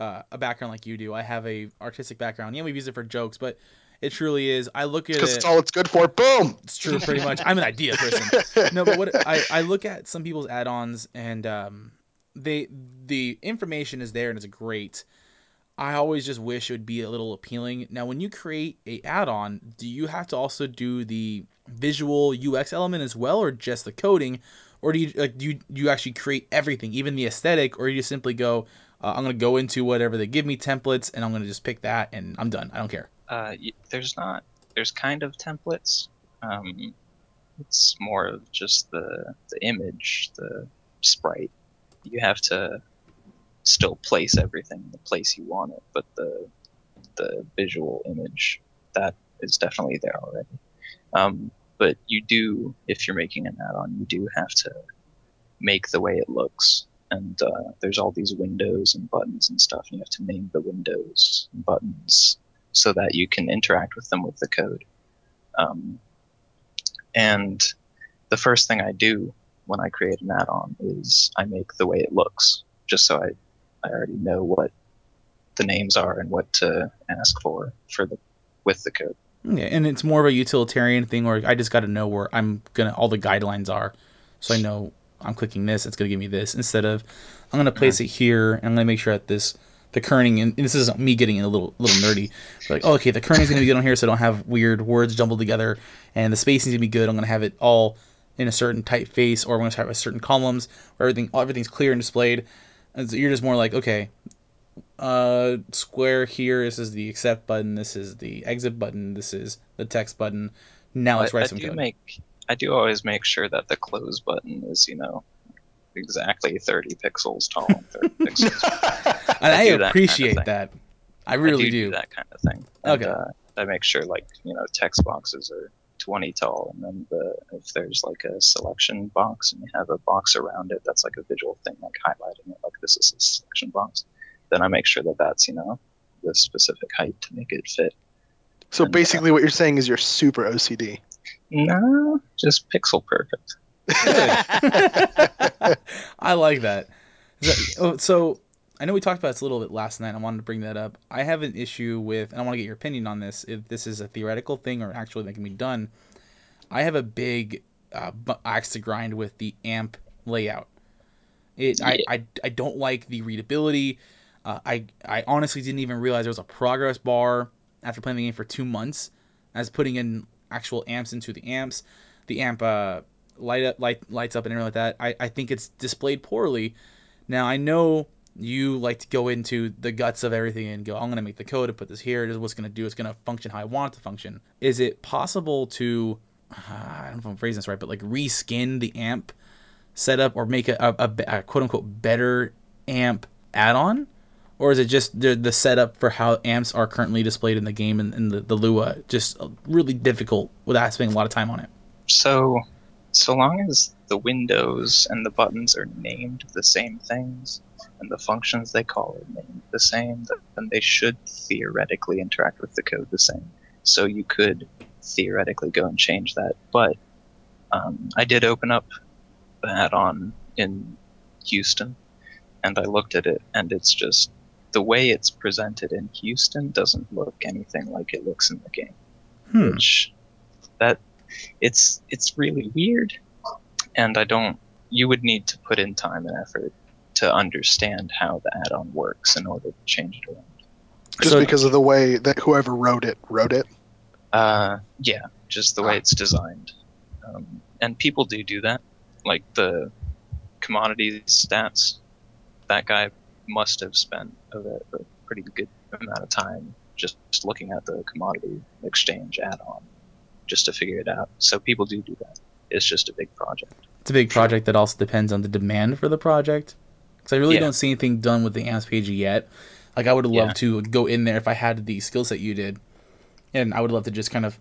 uh, a background like you do. I have a artistic background. Yeah, we've used it for jokes, but it truly is. I look at because it. it's all it's good for boom It's true, pretty much. I'm an idea person. No, but what I, I look at some people's add-ons and um, they the information is there and it's great. I always just wish it would be a little appealing. Now, when you create a add-on, do you have to also do the visual UX element as well, or just the coding, or do you like do you, do you actually create everything, even the aesthetic, or you just simply go, uh, I'm gonna go into whatever they give me templates, and I'm gonna just pick that, and I'm done. I don't care. Uh, there's not. There's kind of templates. Um, it's more of just the the image, the sprite. You have to still place everything in the place you want it, but the the visual image that is definitely there already. Um, but you do, if you're making an add-on, you do have to make the way it looks. And uh, there's all these windows and buttons and stuff, and you have to name the windows and buttons so that you can interact with them with the code. Um, and the first thing I do when I create an add-on is I make the way it looks, just so I, I already know what the names are and what to ask for for the with the code. Yeah, and it's more of a utilitarian thing where I just got to know where I'm gonna all the guidelines are, so I know I'm clicking this, it's gonna give me this instead of I'm gonna place it here and I'm gonna make sure that this the kerning and, this is me getting a little little nerdy. But like, oh, okay, the kerning's gonna be good on here, so I don't have weird words jumbled together, and the spacing's gonna be good. I'm gonna have it all in a certain typeface, or I'm gonna have a certain columns where everything everything's clear and displayed. And so you're just more like, okay, uh, square here. This is the accept button. This is the exit button. This is the text button. Now let's write some code. make I do always make sure that the close button is you know exactly 30 pixels tall and 30 pixels. and I, I do that kind of appreciate that. I really I do, do. that kind of thing. And, Okay. Uh, I make sure like you know text boxes are 20 tall, and then the if there's like a selection box and you have a box around it that's like a visual thing, like highlighting it, like this is a selection box, then I make sure that that's you know the specific height to make it fit. So And, uh, basically, what you're saying is you're super OCD. No, just pixel perfect. I like that. Oh, so I know we talked about this a little bit last night. I wanted to bring that up. I have an issue with, and I want to get your opinion on this. If this is a theoretical thing or actually that can be done, I have a big uh, axe to grind with the amp layout. It, I, I, I don't like the readability. Uh, I, I honestly didn't even realize there was a progress bar after playing the game for two months, as putting in actual amps into the amps. The amp uh, light up, light lights up and everything like that. I, I think it's displayed poorly. Now I know you like to go into the guts of everything and go, I'm gonna make the code and put this here. This is what's gonna do. It's gonna function how I want it to function. Is it possible to, I don't know if I'm phrasing this right, but like reskin the amp setup or make a, a, a, a quote unquote better amp add-on? Or is it just the, the setup for how amps are currently displayed in the game and, and the, the Lua just really difficult without spending a lot of time on it? So, so long as the windows and the buttons are named the same things, and the functions they call are named the same, then they should theoretically interact with the code the same. So you could theoretically go and change that. But um, I did open up the add-on in Houston, and I looked at it, and it's just the way it's presented in Houston doesn't look anything like it looks in the game Hmm. which that it's it's really weird and i don't you would need to put in time and effort to understand how the add-on works in order to change it around Just So- because of the way that whoever wrote it wrote it. uh yeah just the way Ah. it's designed um, and people do do that like the commodities stats that guy must have spent a, a pretty good amount of time just, just looking at the commodity exchange add-on just to figure it out so people do do that it's just a big project It's a big project that also depends on the demand for the project. Because I really Yeah. don't see anything done with the amps page yet. Like I would love Yeah. to go in there if I had the skill set you did, and I would love to just kind of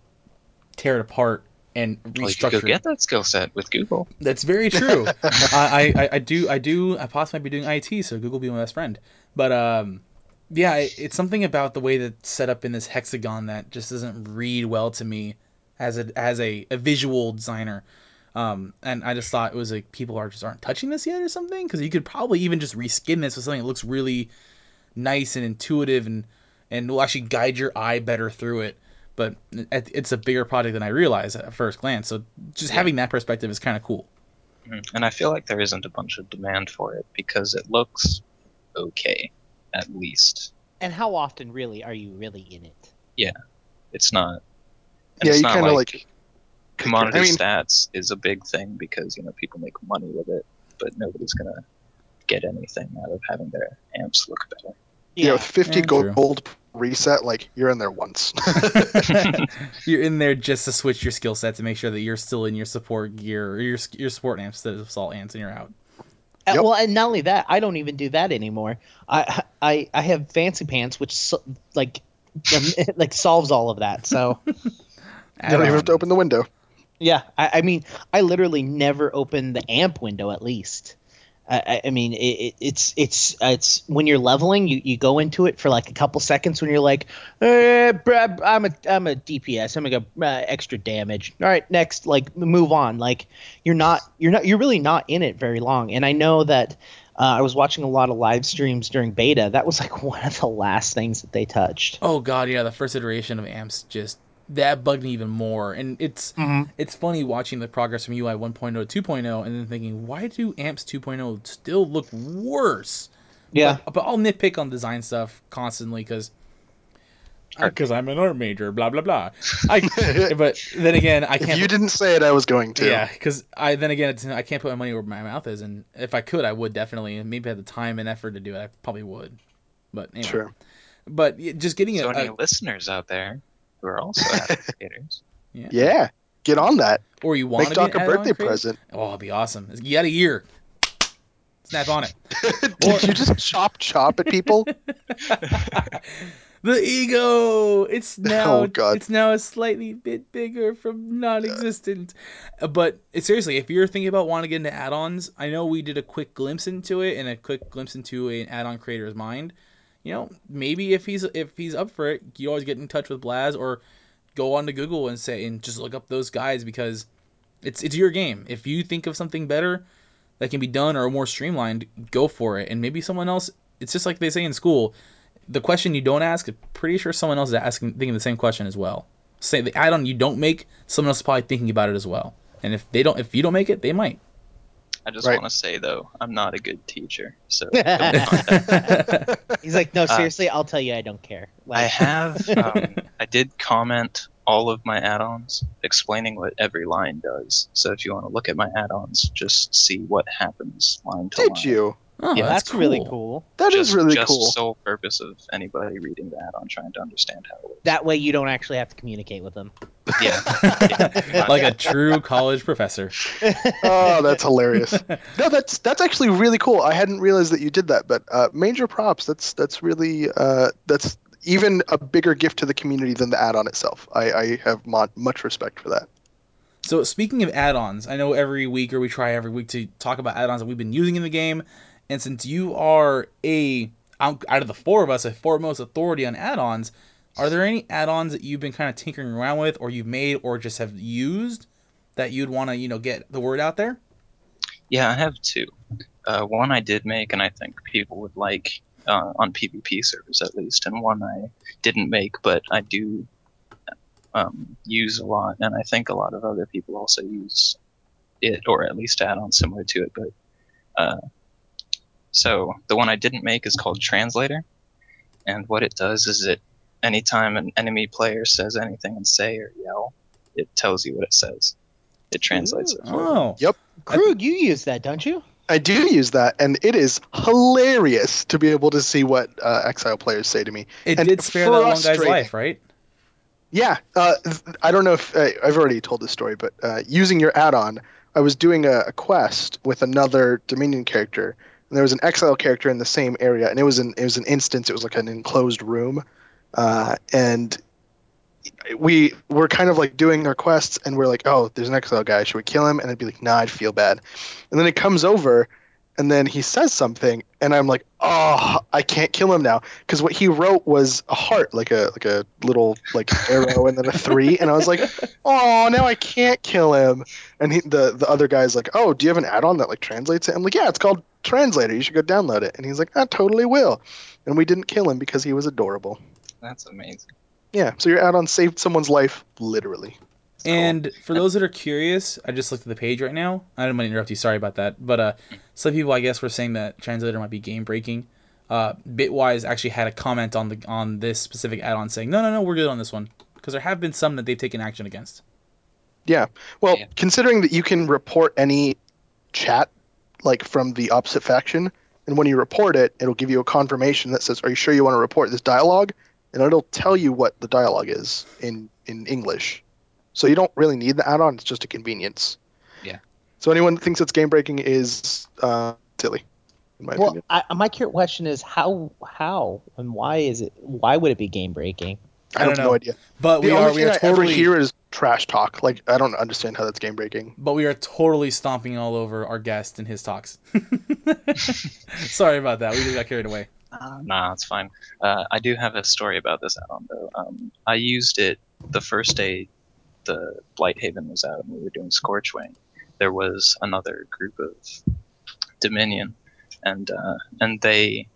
tear it apart and Well, you could restructure. go get that skill set with Google. That's very true. I, I, I do I do I possibly might be doing IT, so Google be my best friend. But um, yeah, it, it's something about the way that's set up in this hexagon that just doesn't read well to me as a as a, a visual designer. Um, and I just thought it was like people are just aren't touching this yet or something because you could probably even just reskin this with something that looks really nice and intuitive and and will actually guide your eye better through it. But it's a bigger project than I realized at first glance. So just having that perspective is kind of cool. Mhm. And I feel like there isn't a bunch of demand for it because it looks okay, at least. And how often really are you really in it? Yeah, it's not. and yeah, it's you not kind of like like. commodity I mean- stats is a big thing because you know people make money with it, but nobody's gonna get anything out of having their amps look better. Yeah, with 50 Yeah, true. gold reset, like you're in there once. you're in there just to switch your skill set to make sure that you're still in your support gear or your your support amps instead of assault amps and you're out. Uh, Yep. Well, and not only that, I don't even do that anymore. I I I have fancy pants, which so, like like solves all of that. So You don't even have to open the window. Yeah, I, I mean, I literally never open the amp window. At least, I, I- mean, it, it, it's it's it's when you're leveling, you, you go into it for like a couple seconds when you're like, eh, I'm a I'm a DPS, I'm gonna go uh, extra damage. All right, next, like move on. Like you're not you're not you're really not in it very long. And I know that uh, I was watching a lot of live streams during beta. That was like one of the last things that they touched. Oh god, yeah, the first iteration of amps just that bugged me even more. And it's mm-hmm. it's funny watching the progress from UI 1.0 to 2.0 and then thinking, why do amps 2.0 still look worse? Yeah. But, but I'll nitpick on design stuff constantly because because I'm an art major, blah blah blah. I, but then again, I can't. If you didn't say it, I was going to. Yeah, because I then again it's, I can't put my money where my mouth is, and if I could, I would definitely. And maybe had the time and effort to do it, I probably would. But anyway. Sure. But just getting So a, any a listeners out there who are also applicators, Yeah. Get on that. or you want Make to be Doc an a birthday present. Oh, it'd be awesome. You got a year. Snap on it. Did you just chop chop at people? The ego. It's now. Oh, God. It's now a slightly bit bigger from non-existent. Uh, But seriously, if you're thinking about wanting to get into add-ons, I know we did a quick glimpse into it and a quick glimpse into an add-on creator's mind. You know, maybe if he's if he's up for it, you always get in touch with Blaz or go on to Google and say and just look up those guys because it's it's your game. If you think of something better that can be done or more streamlined, go for it. And maybe someone else. It's just like they say in school. The question you don't ask, pretty sure someone else is asking, thinking the same question as well. Say the add-on you don't make, someone else is probably thinking about it as well. And if they don't, if you don't make it, they might. I just Right. want to say though, I'm not a good teacher, so He's like, no, Uh, seriously, I'll tell you, I don't care. I have. Um, I did comment all of my add-ons explaining what every line does. So if you want to look at my add-ons, just see what happens line to line. Did you? Oh, yeah, that's, that's, really cool. That is just, really just cool. sole purpose of anybody reading the add-on trying to understand how it works. That way, you don't actually have to communicate with them. Yeah. like a true college professor. oh, that's hilarious. No, that's that's actually really cool. I hadn't realized that you did that, but uh, major props. That's that's really uh, that's even a bigger gift to the community than the add-on itself. I, I have mo- much respect for that. So speaking of add-ons, I know every week or we try every week to talk about add-ons that we've been using in the game, and since you are a out of the four of us a foremost authority on add-ons, are there any add-ons that you've been kind of tinkering around with, or you've made, or just have used that you'd want to you know get the word out there? Yeah, I have two. Uh, one I did make, and I think people would like uh, on PvP servers at least, and one I didn't make, but I do um, use a lot, and I think a lot of other people also use it, or at least add on similar to it. But uh, so the one I didn't make is called Translator, and what it does is it anytime an enemy player says anything and say or yell, it tells you what it says. It translates it for. Oh, Yep. Krug, you use that, don't you? I do use that, and it is hilarious to be able to see what uh, Exile players say to me. it And did spare that one guy's life, right? Yeah, uh, I don't know if uh, I've already told this story, but uh, using your add-on, I was doing a, a quest with another Dominion character, and there was an Exile character in the same area, and it was an it was an instance. It was like an enclosed room, uh, and we were kind of like doing our quests, and we're like, oh, there's an Exile guy. Should we kill him? And I'd be like, nah, I'd feel bad. And then it comes over, and then he says something, and I'm like, oh, I can't kill him now because what he wrote was a heart, like a like a little like arrow, and then a three, and I was like, oh, now I can't kill him. And he, the the other guy's like, oh, do you have an add-on that like translates it? I'm like, yeah, it's called Translator. You should go download it. And he's like, I totally will. And we didn't kill him because he was adorable. That's amazing. Yeah, so your add-on saved someone's life, literally. It's cool. And for those that are curious, I just looked at the page right now. I didn't want to interrupt you. Sorry about that. But uh, some people, I guess, were saying that translator might be game breaking. Uh, Bitwise actually had a comment on the on this specific add-on saying, "No, no, no, we're good on this one," because there have been some that they've taken action against. Yeah. Well, Yeah. considering that you can report any chat like from the opposite faction, and when you report it, it'll give you a confirmation that says, "Are you sure you want to report this dialogue?" And it'll tell you what the dialogue is in in English. So you don't really need the add-on; it's just a convenience. Yeah. So anyone that thinks it's game breaking is uh, silly, in my Well, opinion. I, my cur- question is how how and why is it why would it be game breaking? I, I have don't no know. idea. But The we only are we thing are I ever totally hear is trash talk. Like I don't understand how that's game breaking. but we are totally stomping all over our guest and his talks. Sorry about that. We just got carried away. Uh, nah, it's fine. Uh, I do have a story about this add-on though. Um, I used it the first day the Blighthaven was out and we were doing Scorchwing. There was another group of Dominion, and uh, and they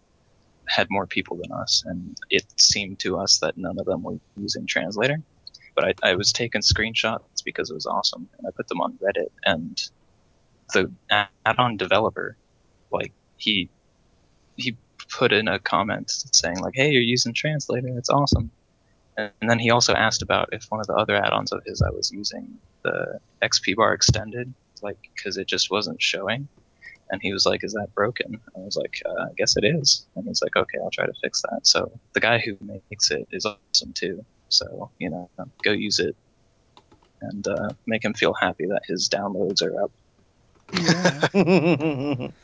had more people than us, and it seemed to us that none of them were using Translator. But I, I was taking screenshots because it was awesome, and I put them on Reddit, and the add-on developer, like he he put in a comment saying like, "Hey, you're using Translator. It's awesome." And, then he also asked about if one of the other add-ons of his I was using the XP bar extended, like because it just wasn't showing. And he was like, "Is that broken?" I was like, uh, "I guess it is." And he's like, "Okay, I'll try to fix that." So the guy who makes it is awesome too. So you know, go use it and uh, make him feel happy that his downloads are up.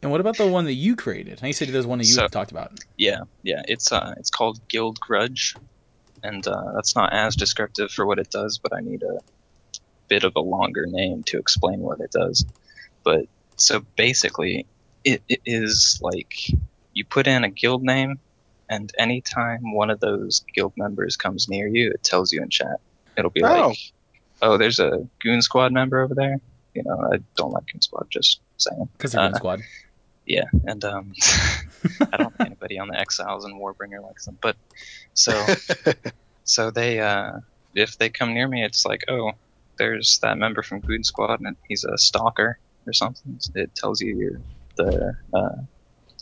And what about the one that you created? You said there's one that you So- talked about. Yeah, yeah. It's uh, it's called Guild Grudge, and uh, that's not as descriptive for what it does, but I need a bit of a longer name to explain what it does. But so basically, it, it is like you put in a guild name, and anytime one of those guild members comes near you, it tells you in chat. It'll be Oh. like, "Oh, there's a Goon Squad member over there." You know, I don't like Goon Squad. Just saying. Because they're Uh, Goon Squad. Yeah, and um, I don't think anybody on the Exiles and Warbringer likes them. But so so they uh, if they come near me, it's like, oh, there's that member from Goon Squad, and he's a stalker or something. It tells you your the uh,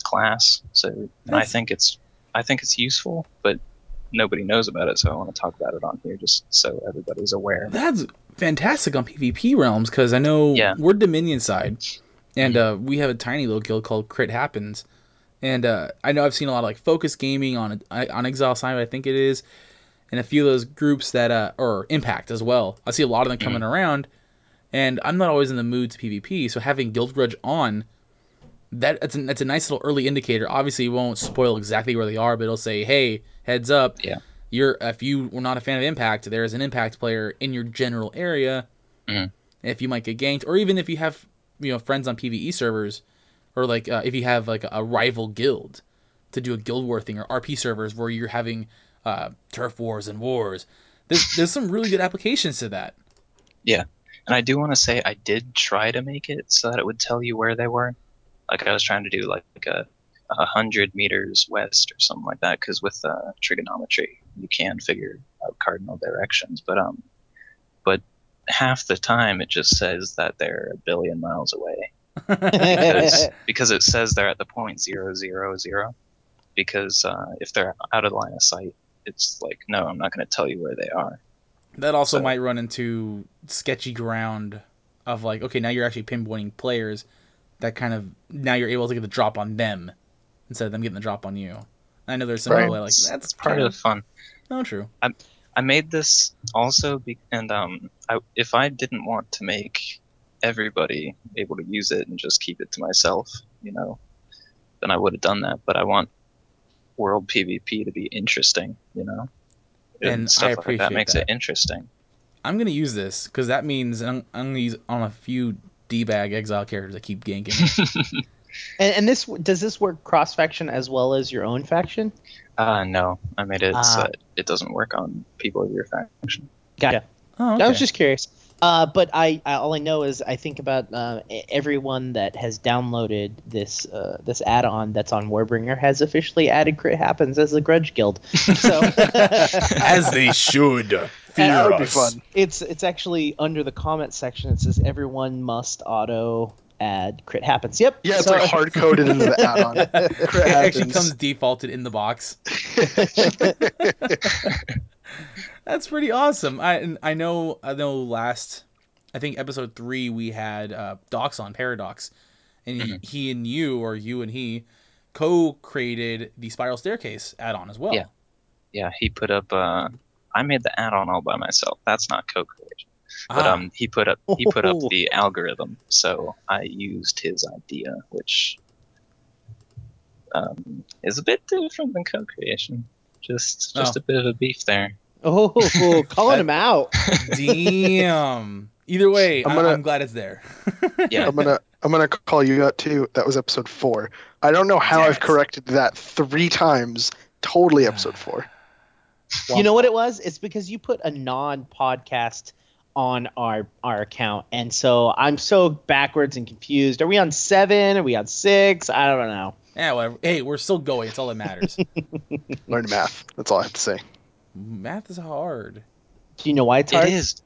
class. So and I think it's I think it's useful, but nobody knows about it, so I want to talk about it on here just so everybody's aware. That's fantastic on PvP realms because I know Yeah. we're Dominion side, and uh, we have a tiny little guild called Crit Happens, and uh, I know I've seen a lot of like Focus Gaming on on Exile side, I think it is, and a few of those groups that uh, or Impact as well. I see a lot of them coming around, and I'm not always in the mood to PvP, so having Guild Grudge on. That that's a, that's a nice little early indicator. Obviously, it won't spoil exactly where they are, but it'll say, "Hey, heads up! Yeah. you're if you were not a fan of Impact, there is an Impact player in your general area. Mhm. If you might get ganked, or even if you have you know friends on PVE servers, or like uh, if you have like a rival guild to do a guild war thing, or RP servers where you're having uh, turf wars and wars. There's there's some really good applications to that. And I do want to say I did try to make it so that it would tell you where they were. Like I was trying to do like a, a hundred meters west or something like that. Because with uh, trigonometry, you can figure out cardinal directions. But um, but half the time it just says that they're a billion miles away because because it says they're at the point zero zero zero. Because uh, if they're out of line of sight, it's like no, I'm not going to tell you where they are. That also So- might run into sketchy ground of like, okay, now you're actually pinpointing players that kind of now you're able to get the drop on them instead of them getting the drop on you. I know there's some Right. people that are like that's part of the fun. no true. I made this also, be- and um, I, if I didn't want to make everybody able to use it and just keep it to myself, you know, then I would have done that. But I want world PvP to be interesting, you know, And I stuff like appreciate that makes that. it interesting. I'm gonna use this because that means I'm, I'm gonna use on a few d-bag exile characters that keep ganking. and, and this does this work cross faction as well as your own faction? Uh, no, I made it so Ah. it doesn't work on people of your faction. Gotcha. oh, okay. I was just curious. Uh, but I, I all I know is I think about uh, everyone that has downloaded this uh, this add-on that's on Warbringer has officially added Crit Happens as a Grudge Guild. So as they should. Fear that would be fun. it's it's actually under the comment section. It says everyone must auto add Crit Happens. Yep. Yeah, it's so- like hard coded into the add-on. Crit It actually happens. comes defaulted in the box. That's pretty awesome. I and I know I know last I think episode three we had uh, Docs on Paradox, and he, Mhm. he and you or you and he co-created the Spiral Staircase add-on as well. Yeah. Yeah, he put up. Uh, I made the add-on all by myself. That's not co-creation. But Ah, um, he put up he put up the algorithm, so I used his idea, which um, is a bit different than co-creation. Just just Oh. a bit of a beef there. Oh, calling him out. Damn. Either way, I'm I'm, gonna- I'm glad it's there. Yeah. I'm gonna I'm gonna call you out too. That was episode four. I don't know how Damn I've corrected that three times. Totally episode four. You know what it was? It's because you put a non-podcast on our our account, and so I'm so backwards and confused. Are we on seven? Are we on six? I don't know. Yeah, whatever. Hey, we're still going. It's all that matters. Learn math. That's all I have to say. Math is hard. Do you know why it's hard? is.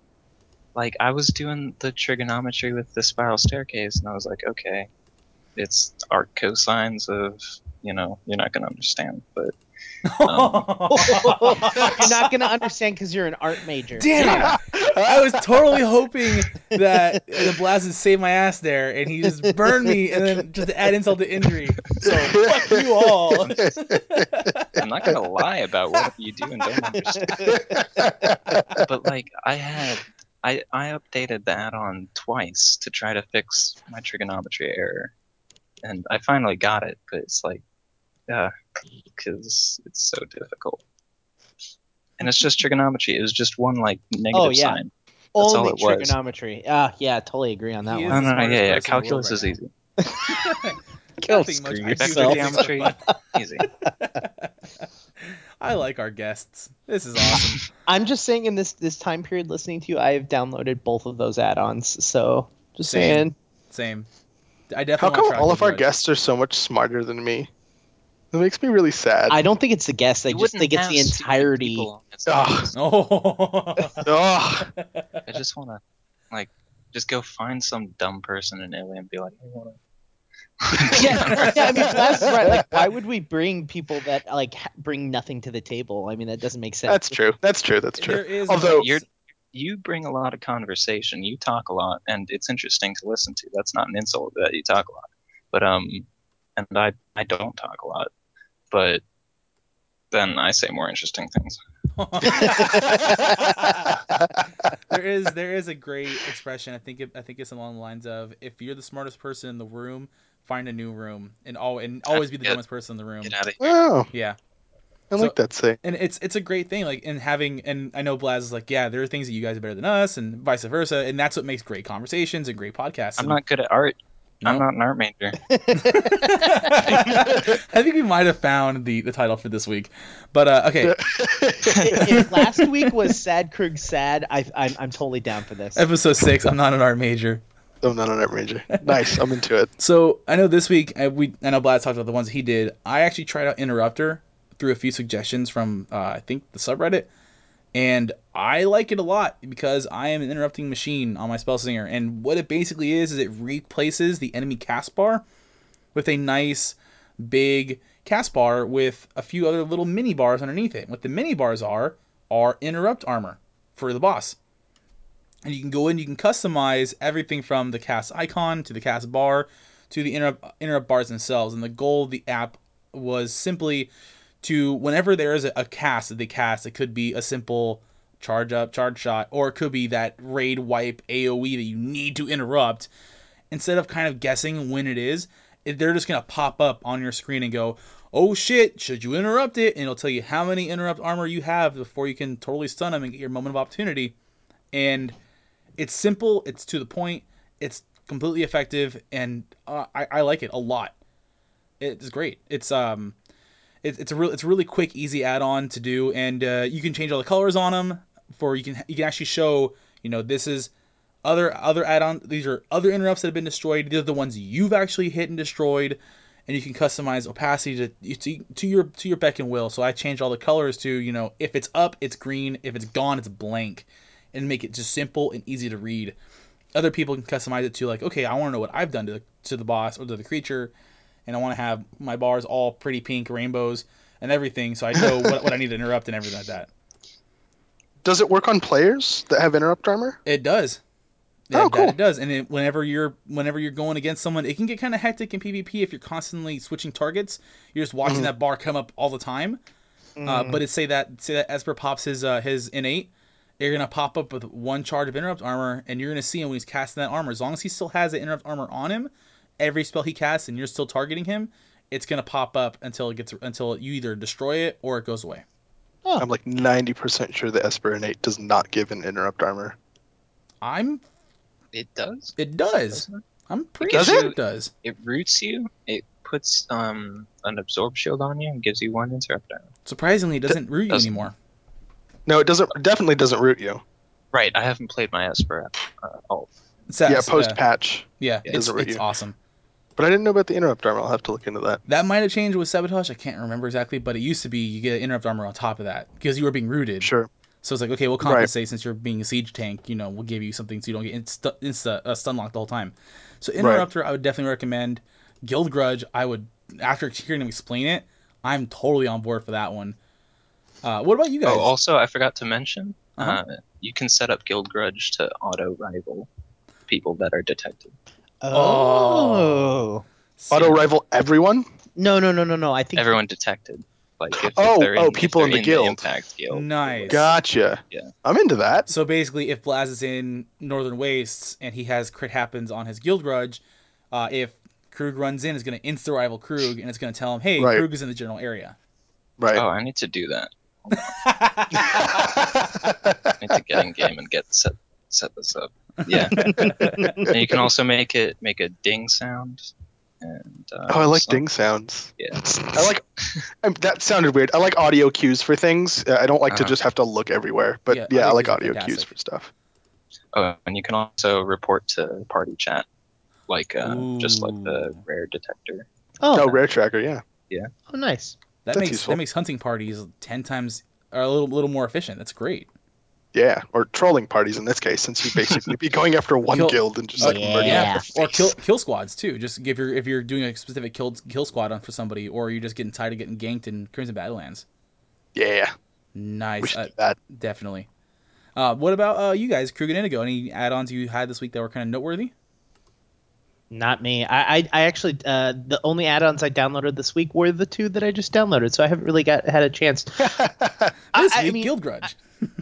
Like I was doing the trigonometry with the spiral staircase, and I was like, okay, it's arc cosines of you know you're not gonna understand, but you're not gonna understand because you're an art major. Damn it! I was totally hoping that the blazes would save my ass there, and he just burned me, and then just add insult to injury. So fuck you all. I'm not gonna lie about what you do and don't understand. But like I had, I I updated the add-on twice to try to fix my trigonometry error, and I finally got it. But it's like, uh, because it's so difficult. And it's just trigonometry. It was just one like negative sign. Oh, yeah. sign. all Only it was. trigonometry. Ah, yeah, totally agree on that He one. is No, no, no, yeah, yeah. person in Calculus is right easy. Go Nothing screw yourself. Geometry. Easy. I like our guests. This is awesome. I'm just saying, in this this time period, listening to you, I have downloaded both of those add-ons. So just Same. saying. Same. I How come all of our Tractor guests are so much smarter than me? It makes me really sad. I don't think it's the guests. I You just wouldn't think it's the entirety. people. It's Ugh. Oh. Ugh. I just want to, like, just go find some dumb person in Italy and be like, I want to. yeah, yeah, I mean, that's right. Like, why would we bring people that like ha- bring nothing to the table? I mean, that doesn't make sense. That's true. That's true. That's true. is. Although- You're, you bring a lot of conversation. You talk a lot, and it's interesting to listen to. That's not an insult that you talk a lot, but um, and I I don't talk a lot, but then I say more interesting things. there is there is a great expression. I think it, I think it's along the lines of if you're the smartest person in the room, find a new room and all and always be the Yeah. dumbest person in the room. Get out of here. Oh, Yeah. I So- like that saying. And it's it's a great thing like in having and I know Blaz is like yeah there are things that you guys are better than us and vice versa and that's what makes great conversations and great podcasts. I'm and- not good at art. I'm not an art major. I think we might have found the the title for this week, but uh, okay. if last week was Sad Krug sad, I, I'm I'm totally down for this. Episode six. I'm not an art major. I'm not an art major. Nice. I'm into it. So I know this week I, we I know Blaz talked about the ones he did. I actually tried out Interrupter through a few suggestions from uh, I think the subreddit, and I like it a lot because I am an interrupting machine on my spell slinger. And what it basically is is it replaces the enemy cast bar with a nice big cast bar with a few other little mini bars underneath it. What the mini bars are are interrupt armor for the boss. And you can go in, you can customize everything from the cast icon to the cast bar to the interrupt, interrupt bars themselves. And the goal of the app was simply to, whenever there is a, a cast that they cast, it could be a simple charge up, charge shot, or it could be that raid wipe AoE that you need to interrupt. Instead of kind of guessing when it is, they're just to pop up on your screen and go, oh shit, should you interrupt it? And it'll tell you how many interrupt armor you have before you can totally stun them and get your moment of opportunity. And it's simple, it's to the point, it's completely effective, and uh, I, I like it a lot. It's great. It's um, it, it's a real, it's a really quick, easy add-on to do, and uh, you can change all the colors on them. For you can you can actually show you know this is other other add-on. These are other interrupts that have been destroyed. These are the ones you've actually hit and destroyed, and you can customize opacity to to, to your to your beck and will. So I changed all the colors to you know if it's up, it's green. If it's gone, it's blank, and make it just simple and easy to read. Other people can customize it to like, okay, I want to know what I've done to the, to the boss or to the creature, and I want to have my bars all pretty pink rainbows and everything, so I know what, what I need to interrupt and everything like that. Does it work on players that have interrupt armor? It does. Oh, that- that cool. It does, and it, whenever you're whenever you're going against someone, it can get kind of hectic in PvP if you're constantly switching targets. You're just watching Mhm. that bar come up all the time. Uh, Mm. but it say that say that Esper pops his uh, his innate, you're gonna pop up with one charge of interrupt armor, and you're gonna see him when he's casting that armor. As long as he still has the interrupt armor on him, every spell he casts, and you're still targeting him, it's gonna pop up until it gets until you either destroy it or it goes away. Oh. I'm like 90% sure the Esper innate does not give an interrupt armor. I'm. It does. It does. it? I'm pretty Does sure it? it does. It roots you. It puts um an absorb shield on you and gives you one interrupt armor. Surprisingly, it doesn't root you doesn't. anymore. No, it doesn't. Definitely doesn't root you. Right. I haven't played my Esper at uh, all. It's yeah, post patch. Yeah, Yeah, it's, it's awesome. But I didn't know about the interrupt armor. I'll have to look into that. That might have changed with Sabotage. I can't remember exactly, but it used to be you get interrupt armor on top of that because you were being rooted. Sure. So it's like, okay, we'll Right. compensate since you're being a siege tank. You know, we'll give you something so you don't get insta, insta uh, stun locked the whole time. So Interrupter, I would definitely recommend. Guild Grudge, I would after hearing him explain it, I'm totally on board for that one. Uh, what about you guys? Oh, also I forgot to mention. Uh-huh. Uh, you can set up Guild Grudge to auto rival people that are detected. Oh. Auto rival everyone. No, no, no, no, no. I think Everyone detected. Like if, if Oh, they're oh, in, if people in they're the guild. Impact Guild. Nice. Gotcha. Yeah. I'm into that. So basically, if Blaz is in Northern Wastes and he has crit happens on his Guild Grudge, uh, if Krug runs in, it's going to insta rival Krug and it's going to tell him, hey, Right. Krug is in the general area. Right. Oh, I need to do that. I need to get in game and get set set this up. Yeah. and you can also make it make a ding sound. And uh, oh, I like some- ding sounds. Yeah. I like. um, that sounded weird. I like audio cues for things. Uh, I don't like to Uh-huh. just have to look everywhere. But Yeah, yeah, I like cues are audio cues for stuff. Oh, and you can also report to party chat, like uh, just like the rare detector. Oh, Oh, rare tracker. Yeah. Yeah. oh, nice. That That's makes useful. that makes hunting parties ten times or a little little more efficient. That's great. Yeah. Or trolling parties in this case, since you'd basically be going after one Kill- guild and just like yeah. murdering Yeah, or kill kill squads too. Just if you're if you're doing a specific kill kill squad on for somebody, or you're just getting tired of getting ganked in Crimson Badlands. Yeah. Nice, should uh, do that. definitely. Uh, what about uh, you guys, Krug and Indigo? Any add-ons you had this week that were kind of noteworthy? Not me. I, I, I actually, uh, the only add-ons I downloaded this week were the two that I just downloaded, so I haven't really got had a chance. I- This I week, mean- Guild Grudge.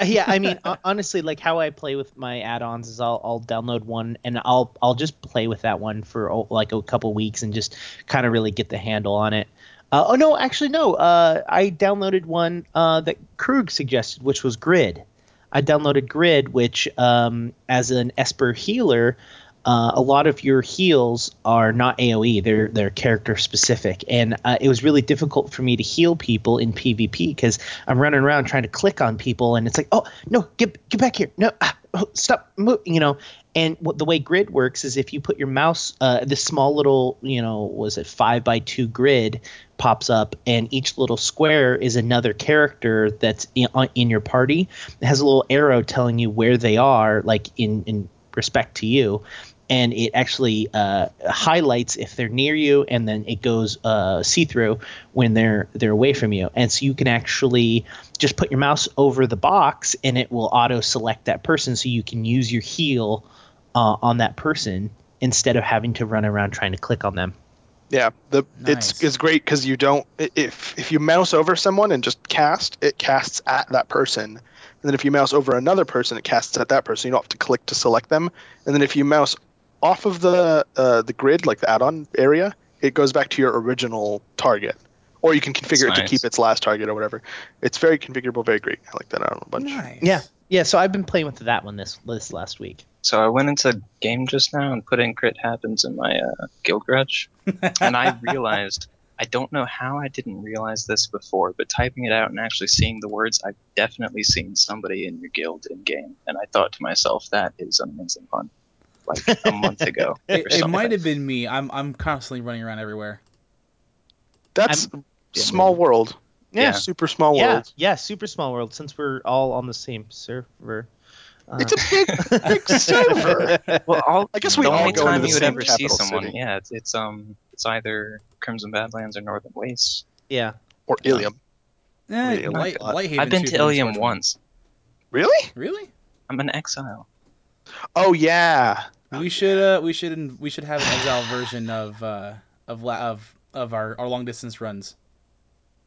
yeah, I mean, honestly, like how I play with my add-ons is I'll, I'll download one and I'll I'll just play with that one for like a couple weeks and just kind of really get the handle on it. Uh, oh no, actually no. Uh, I downloaded one uh, that Krug suggested, which was Grid. I downloaded Grid, which um, as an Esper healer, uh, a lot of your heals are not AOE; they're they're character specific, and uh, it was really difficult for me to heal people in PvP because I'm running around trying to click on people, and it's like, oh no, get get back here, no, ah, oh, stop, move, you know. And what the way grid works is if you put your mouse, uh, this small little, you know, was it five by two grid pops up, and each little square is another character that's in, in your party. It has a little arrow telling you where they are, like in in respect to you, and it actually uh, highlights if they're near you, and then it goes uh, see through when they're they're away from you, and so you can actually just put your mouse over the box, and it will auto select that person, so you can use your heal uh, on that person instead of having to run around trying to click on them. Yeah, the Nice. it's it's great because you don't if if you mouse over someone and just cast, it casts at that person, and then if you mouse over another person, it casts at that person. You don't have to click to select them, and then if you mouse off of the uh, the grid, like the add-on area, it goes back to your original target, or you can configure it That's to keep its last target or whatever. It's very configurable, very great. I like that add-on a bunch. Nice. Yeah, yeah. So I've been playing with that one this this last week. So I went into game just now and put in crit happens in my uh, guild grudge, and I realized I don't know how I didn't realize this before, but typing it out and actually seeing the words, I've definitely seen somebody in your guild in game, and I thought to myself, that is an amazing fun. Like a month ago. It, it might have been me. I'm I'm constantly running around everywhere. That's Yeah, small maybe. world, Yeah. super small yeah, world. yeah. Super small world. Since we're all on the same server. Uh, It's a big big server. Well, all, I guess we the all only go into time the you would ever see someone, city. yeah, it's, it's um, it's either Crimson Badlands or Northern Wastes. yeah. Or Illium. Eh, Wait, Light, I've been to Illium once. Really? Really? I'm an exile. Oh yeah. We should uh we should we should have an exile version of uh of la- of of our, our long distance runs.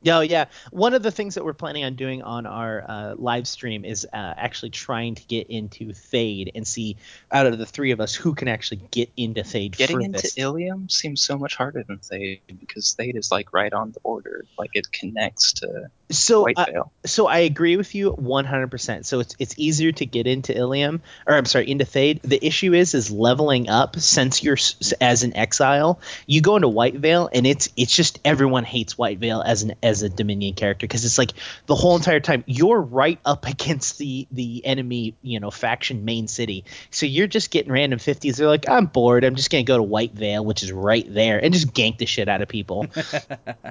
Yeah, yeah. One of the things that we're planning on doing on our uh, live stream is uh, actually trying to get into Thayd and see out of the three of us who can actually get into Thayd Getting into. Illium seems so much harder than Thayd because Thayd is like right on the border. Like it connects to so, White uh, so I agree with you 100%. So it's it's easier to get into Illium, or I'm sorry, into Thayd. The issue is is leveling up. Since you're as an exile, you go into Whitevale, and it's it's just everyone hates Whitevale as an as a Dominion character because it's like the whole entire time you're right up against the the enemy, you know, faction main city. So you're just getting random 50s. They're like, I'm bored. I'm just gonna go to Whitevale, which is right there, and just gank the shit out of people.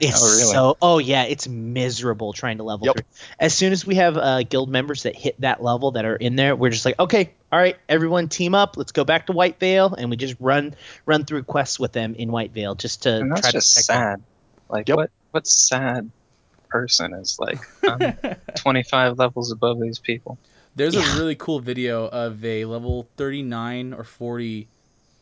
It's Oh, really? so oh yeah, it's miserable trying to level Yep. through. As soon as we have uh, guild members that hit that level that are in there, we're just like, okay, all right, everyone team up. Let's go back to Whitevale, and we just run run through quests with them in Whitevale just to And that's try just to protect them. Like Yep. what what sad person is like I'm 25 levels above these people. There's Yeah. a really cool video of a level 39 or 40,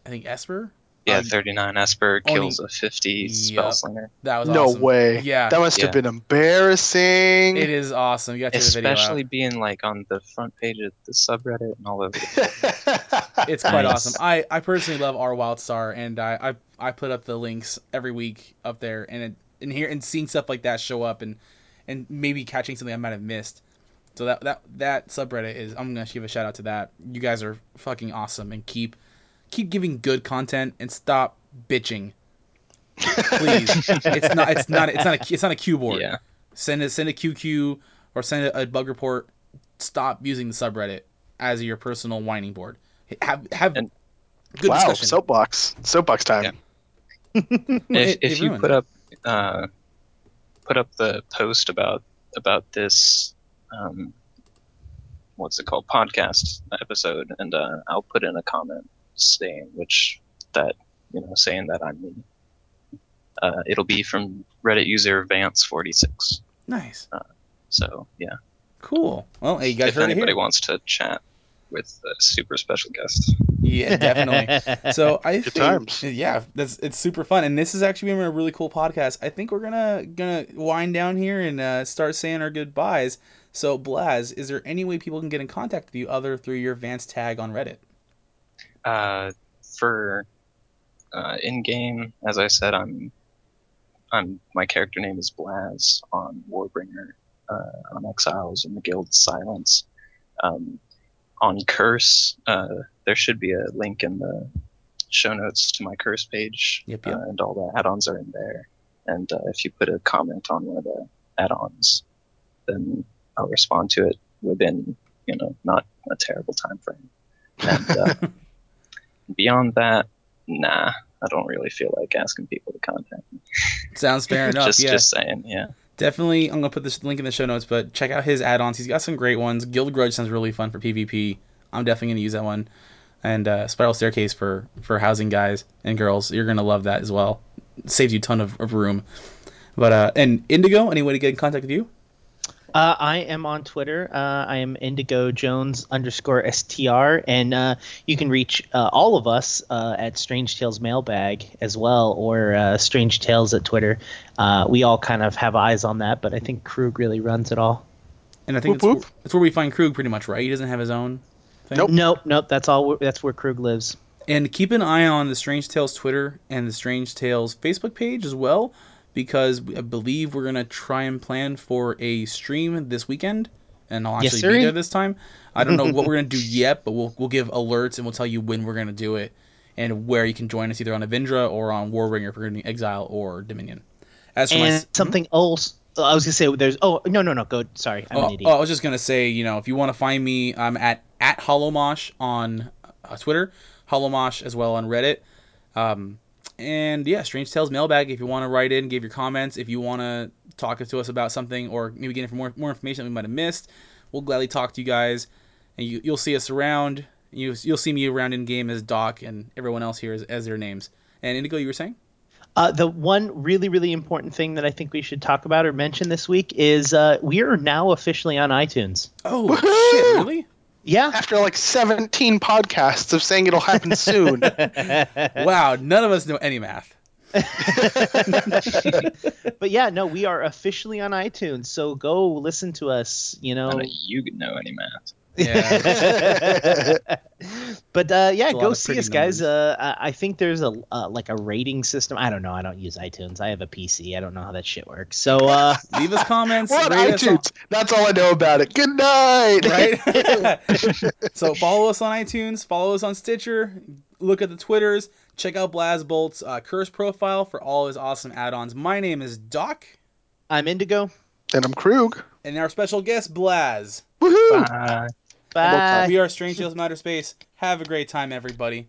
I think Esper. Yeah, Uh, 39 Esper only- kills a 50 spell Yep. slinger. That was no awesome. way. Yeah, That must Yeah. have been embarrassing. it is awesome. You got to check the video. Especially being like on the front page of the subreddit and all over. The- It's quite Nice. awesome. I, I personally love our Wildstar, and I, I I put up the links every week up there, and it, and here and seeing stuff like that show up, and and maybe catching something I might have missed. So that that that subreddit is I'm gonna give a shout out to that. You guys are fucking awesome, and keep keep giving good content and stop bitching. Please, it's not it's not it's not a it's not a cue board. yeah, Send a send a QQ or send a, a bug report. Stop using the subreddit as your personal whining board. Have have And- good wow, discussion. soapbox. Soapbox time. Yeah. if it- if you put it. up uh, put up the post about about this um, what's it called podcast episode, and uh, I'll put in a comment saying which that you know saying that I'm me. Uh, it'll be from Reddit user Vance46. Nice, So yeah, cool. Well, hey, you guys if heard it anybody here. wants to chat with a super special guest, Yeah, definitely. So I Good think, times. yeah, that's it's super fun, and this is actually been a really cool podcast. I think we're gonna gonna wind down here and uh, start saying our goodbyes. So Blaz, is there any way people can get in contact with you other through your Vance tag on Reddit? uh, for uh, in game, as I said, I'm I'm my character name is Blaz on Warbringer, uh, on Exiles and the Guild Silence. Um, on Curse, uh, there should be a link in the show notes to my Curse page, Yep, yep. Uh, and all the add-ons are in there. And uh, if you put a comment on one of the add-ons, then I'll respond to it within you know not a terrible time frame. And uh, beyond that, nah, I don't really feel like asking people to contact me. Sounds fair enough. just yeah, just saying, yeah. Definitely. I'm gonna put this link in the show notes, but check out his add-ons. He's got some great ones. Guild Grudge sounds really fun for PvP. I'm definitely gonna use that one. And uh, Spiral Staircase for for housing guys and girls. You're gonna love that as well. Saves you a ton of, of room. But uh, and Indigo, any way to get in contact with you? Uh, I am on Twitter. Uh, I am Indigo Jones underscore str, and uh, you can reach uh, all of us uh, at Strange Tales Mailbag as well, or uh, Strange Tales at Twitter. Uh, we all kind of have eyes on that, but I think Krug really runs it all. And I think Whoop, it's, whoop. Where, it's where we find Krug pretty much, right? He doesn't have his own thing. Nope. Nope, nope. That's all. That's where Krug lives. And keep an eye on the Strange Tales Twitter and the Strange Tales Facebook page as well, because I believe we're gonna try and plan for a stream this weekend, and I'll Yes, actually be there this time. I don't know what we're gonna do yet, but we'll we'll give alerts and we'll tell you when we're gonna do it and where you can join us either on Evindra or on Warbringer gonna Exile or Dominion. As for my And s- something else. I was gonna say there's. Oh no no no. Go. Sorry, I'm oh, an oh, idiot. I was just gonna say, you know, if you want to find me, I'm at at Hollowmosh on uh, Twitter, Hollowmosh as well on Reddit. Um, and yeah, Strange Tales mailbag. If you want to write in, give your comments. If you want to talk to us about something or maybe get for more more information that we might have missed, we'll gladly talk to you guys. And you, you'll see us around. You you'll see me around in game as Doc and everyone else here as, as their names. And Indigo, you were saying? Uh, the one really, really important thing that I think we should talk about or mention this week is uh, we are now officially on iTunes. Oh Woohoo! shit! Really? Yeah. After like 17 podcasts of saying it'll happen soon. Wow! None of us know any math. but yeah, no, we are officially on iTunes, so go listen to us. You know, None of you know any math. Yeah. but uh, yeah, It's a lot go see pretty us, guys. Uh, I I think there's a uh, like a rating system. I don't know. I don't use iTunes. I have a PC. I don't know how that shit works. So uh, Leave us comments. We're on us on- iTunes. That's all I know about it. Good night. right? so follow us on iTunes, follow us on Stitcher, look at the Twitters, check out Blazbolt's uh, curse profile for all his awesome add-ons. My name is Doc, I'm Indigo. and I'm Krug. and our special guest Blaz. Woohoo! Bye. Bye. We are Strange Tales from Outer Space. Have a great time, everybody.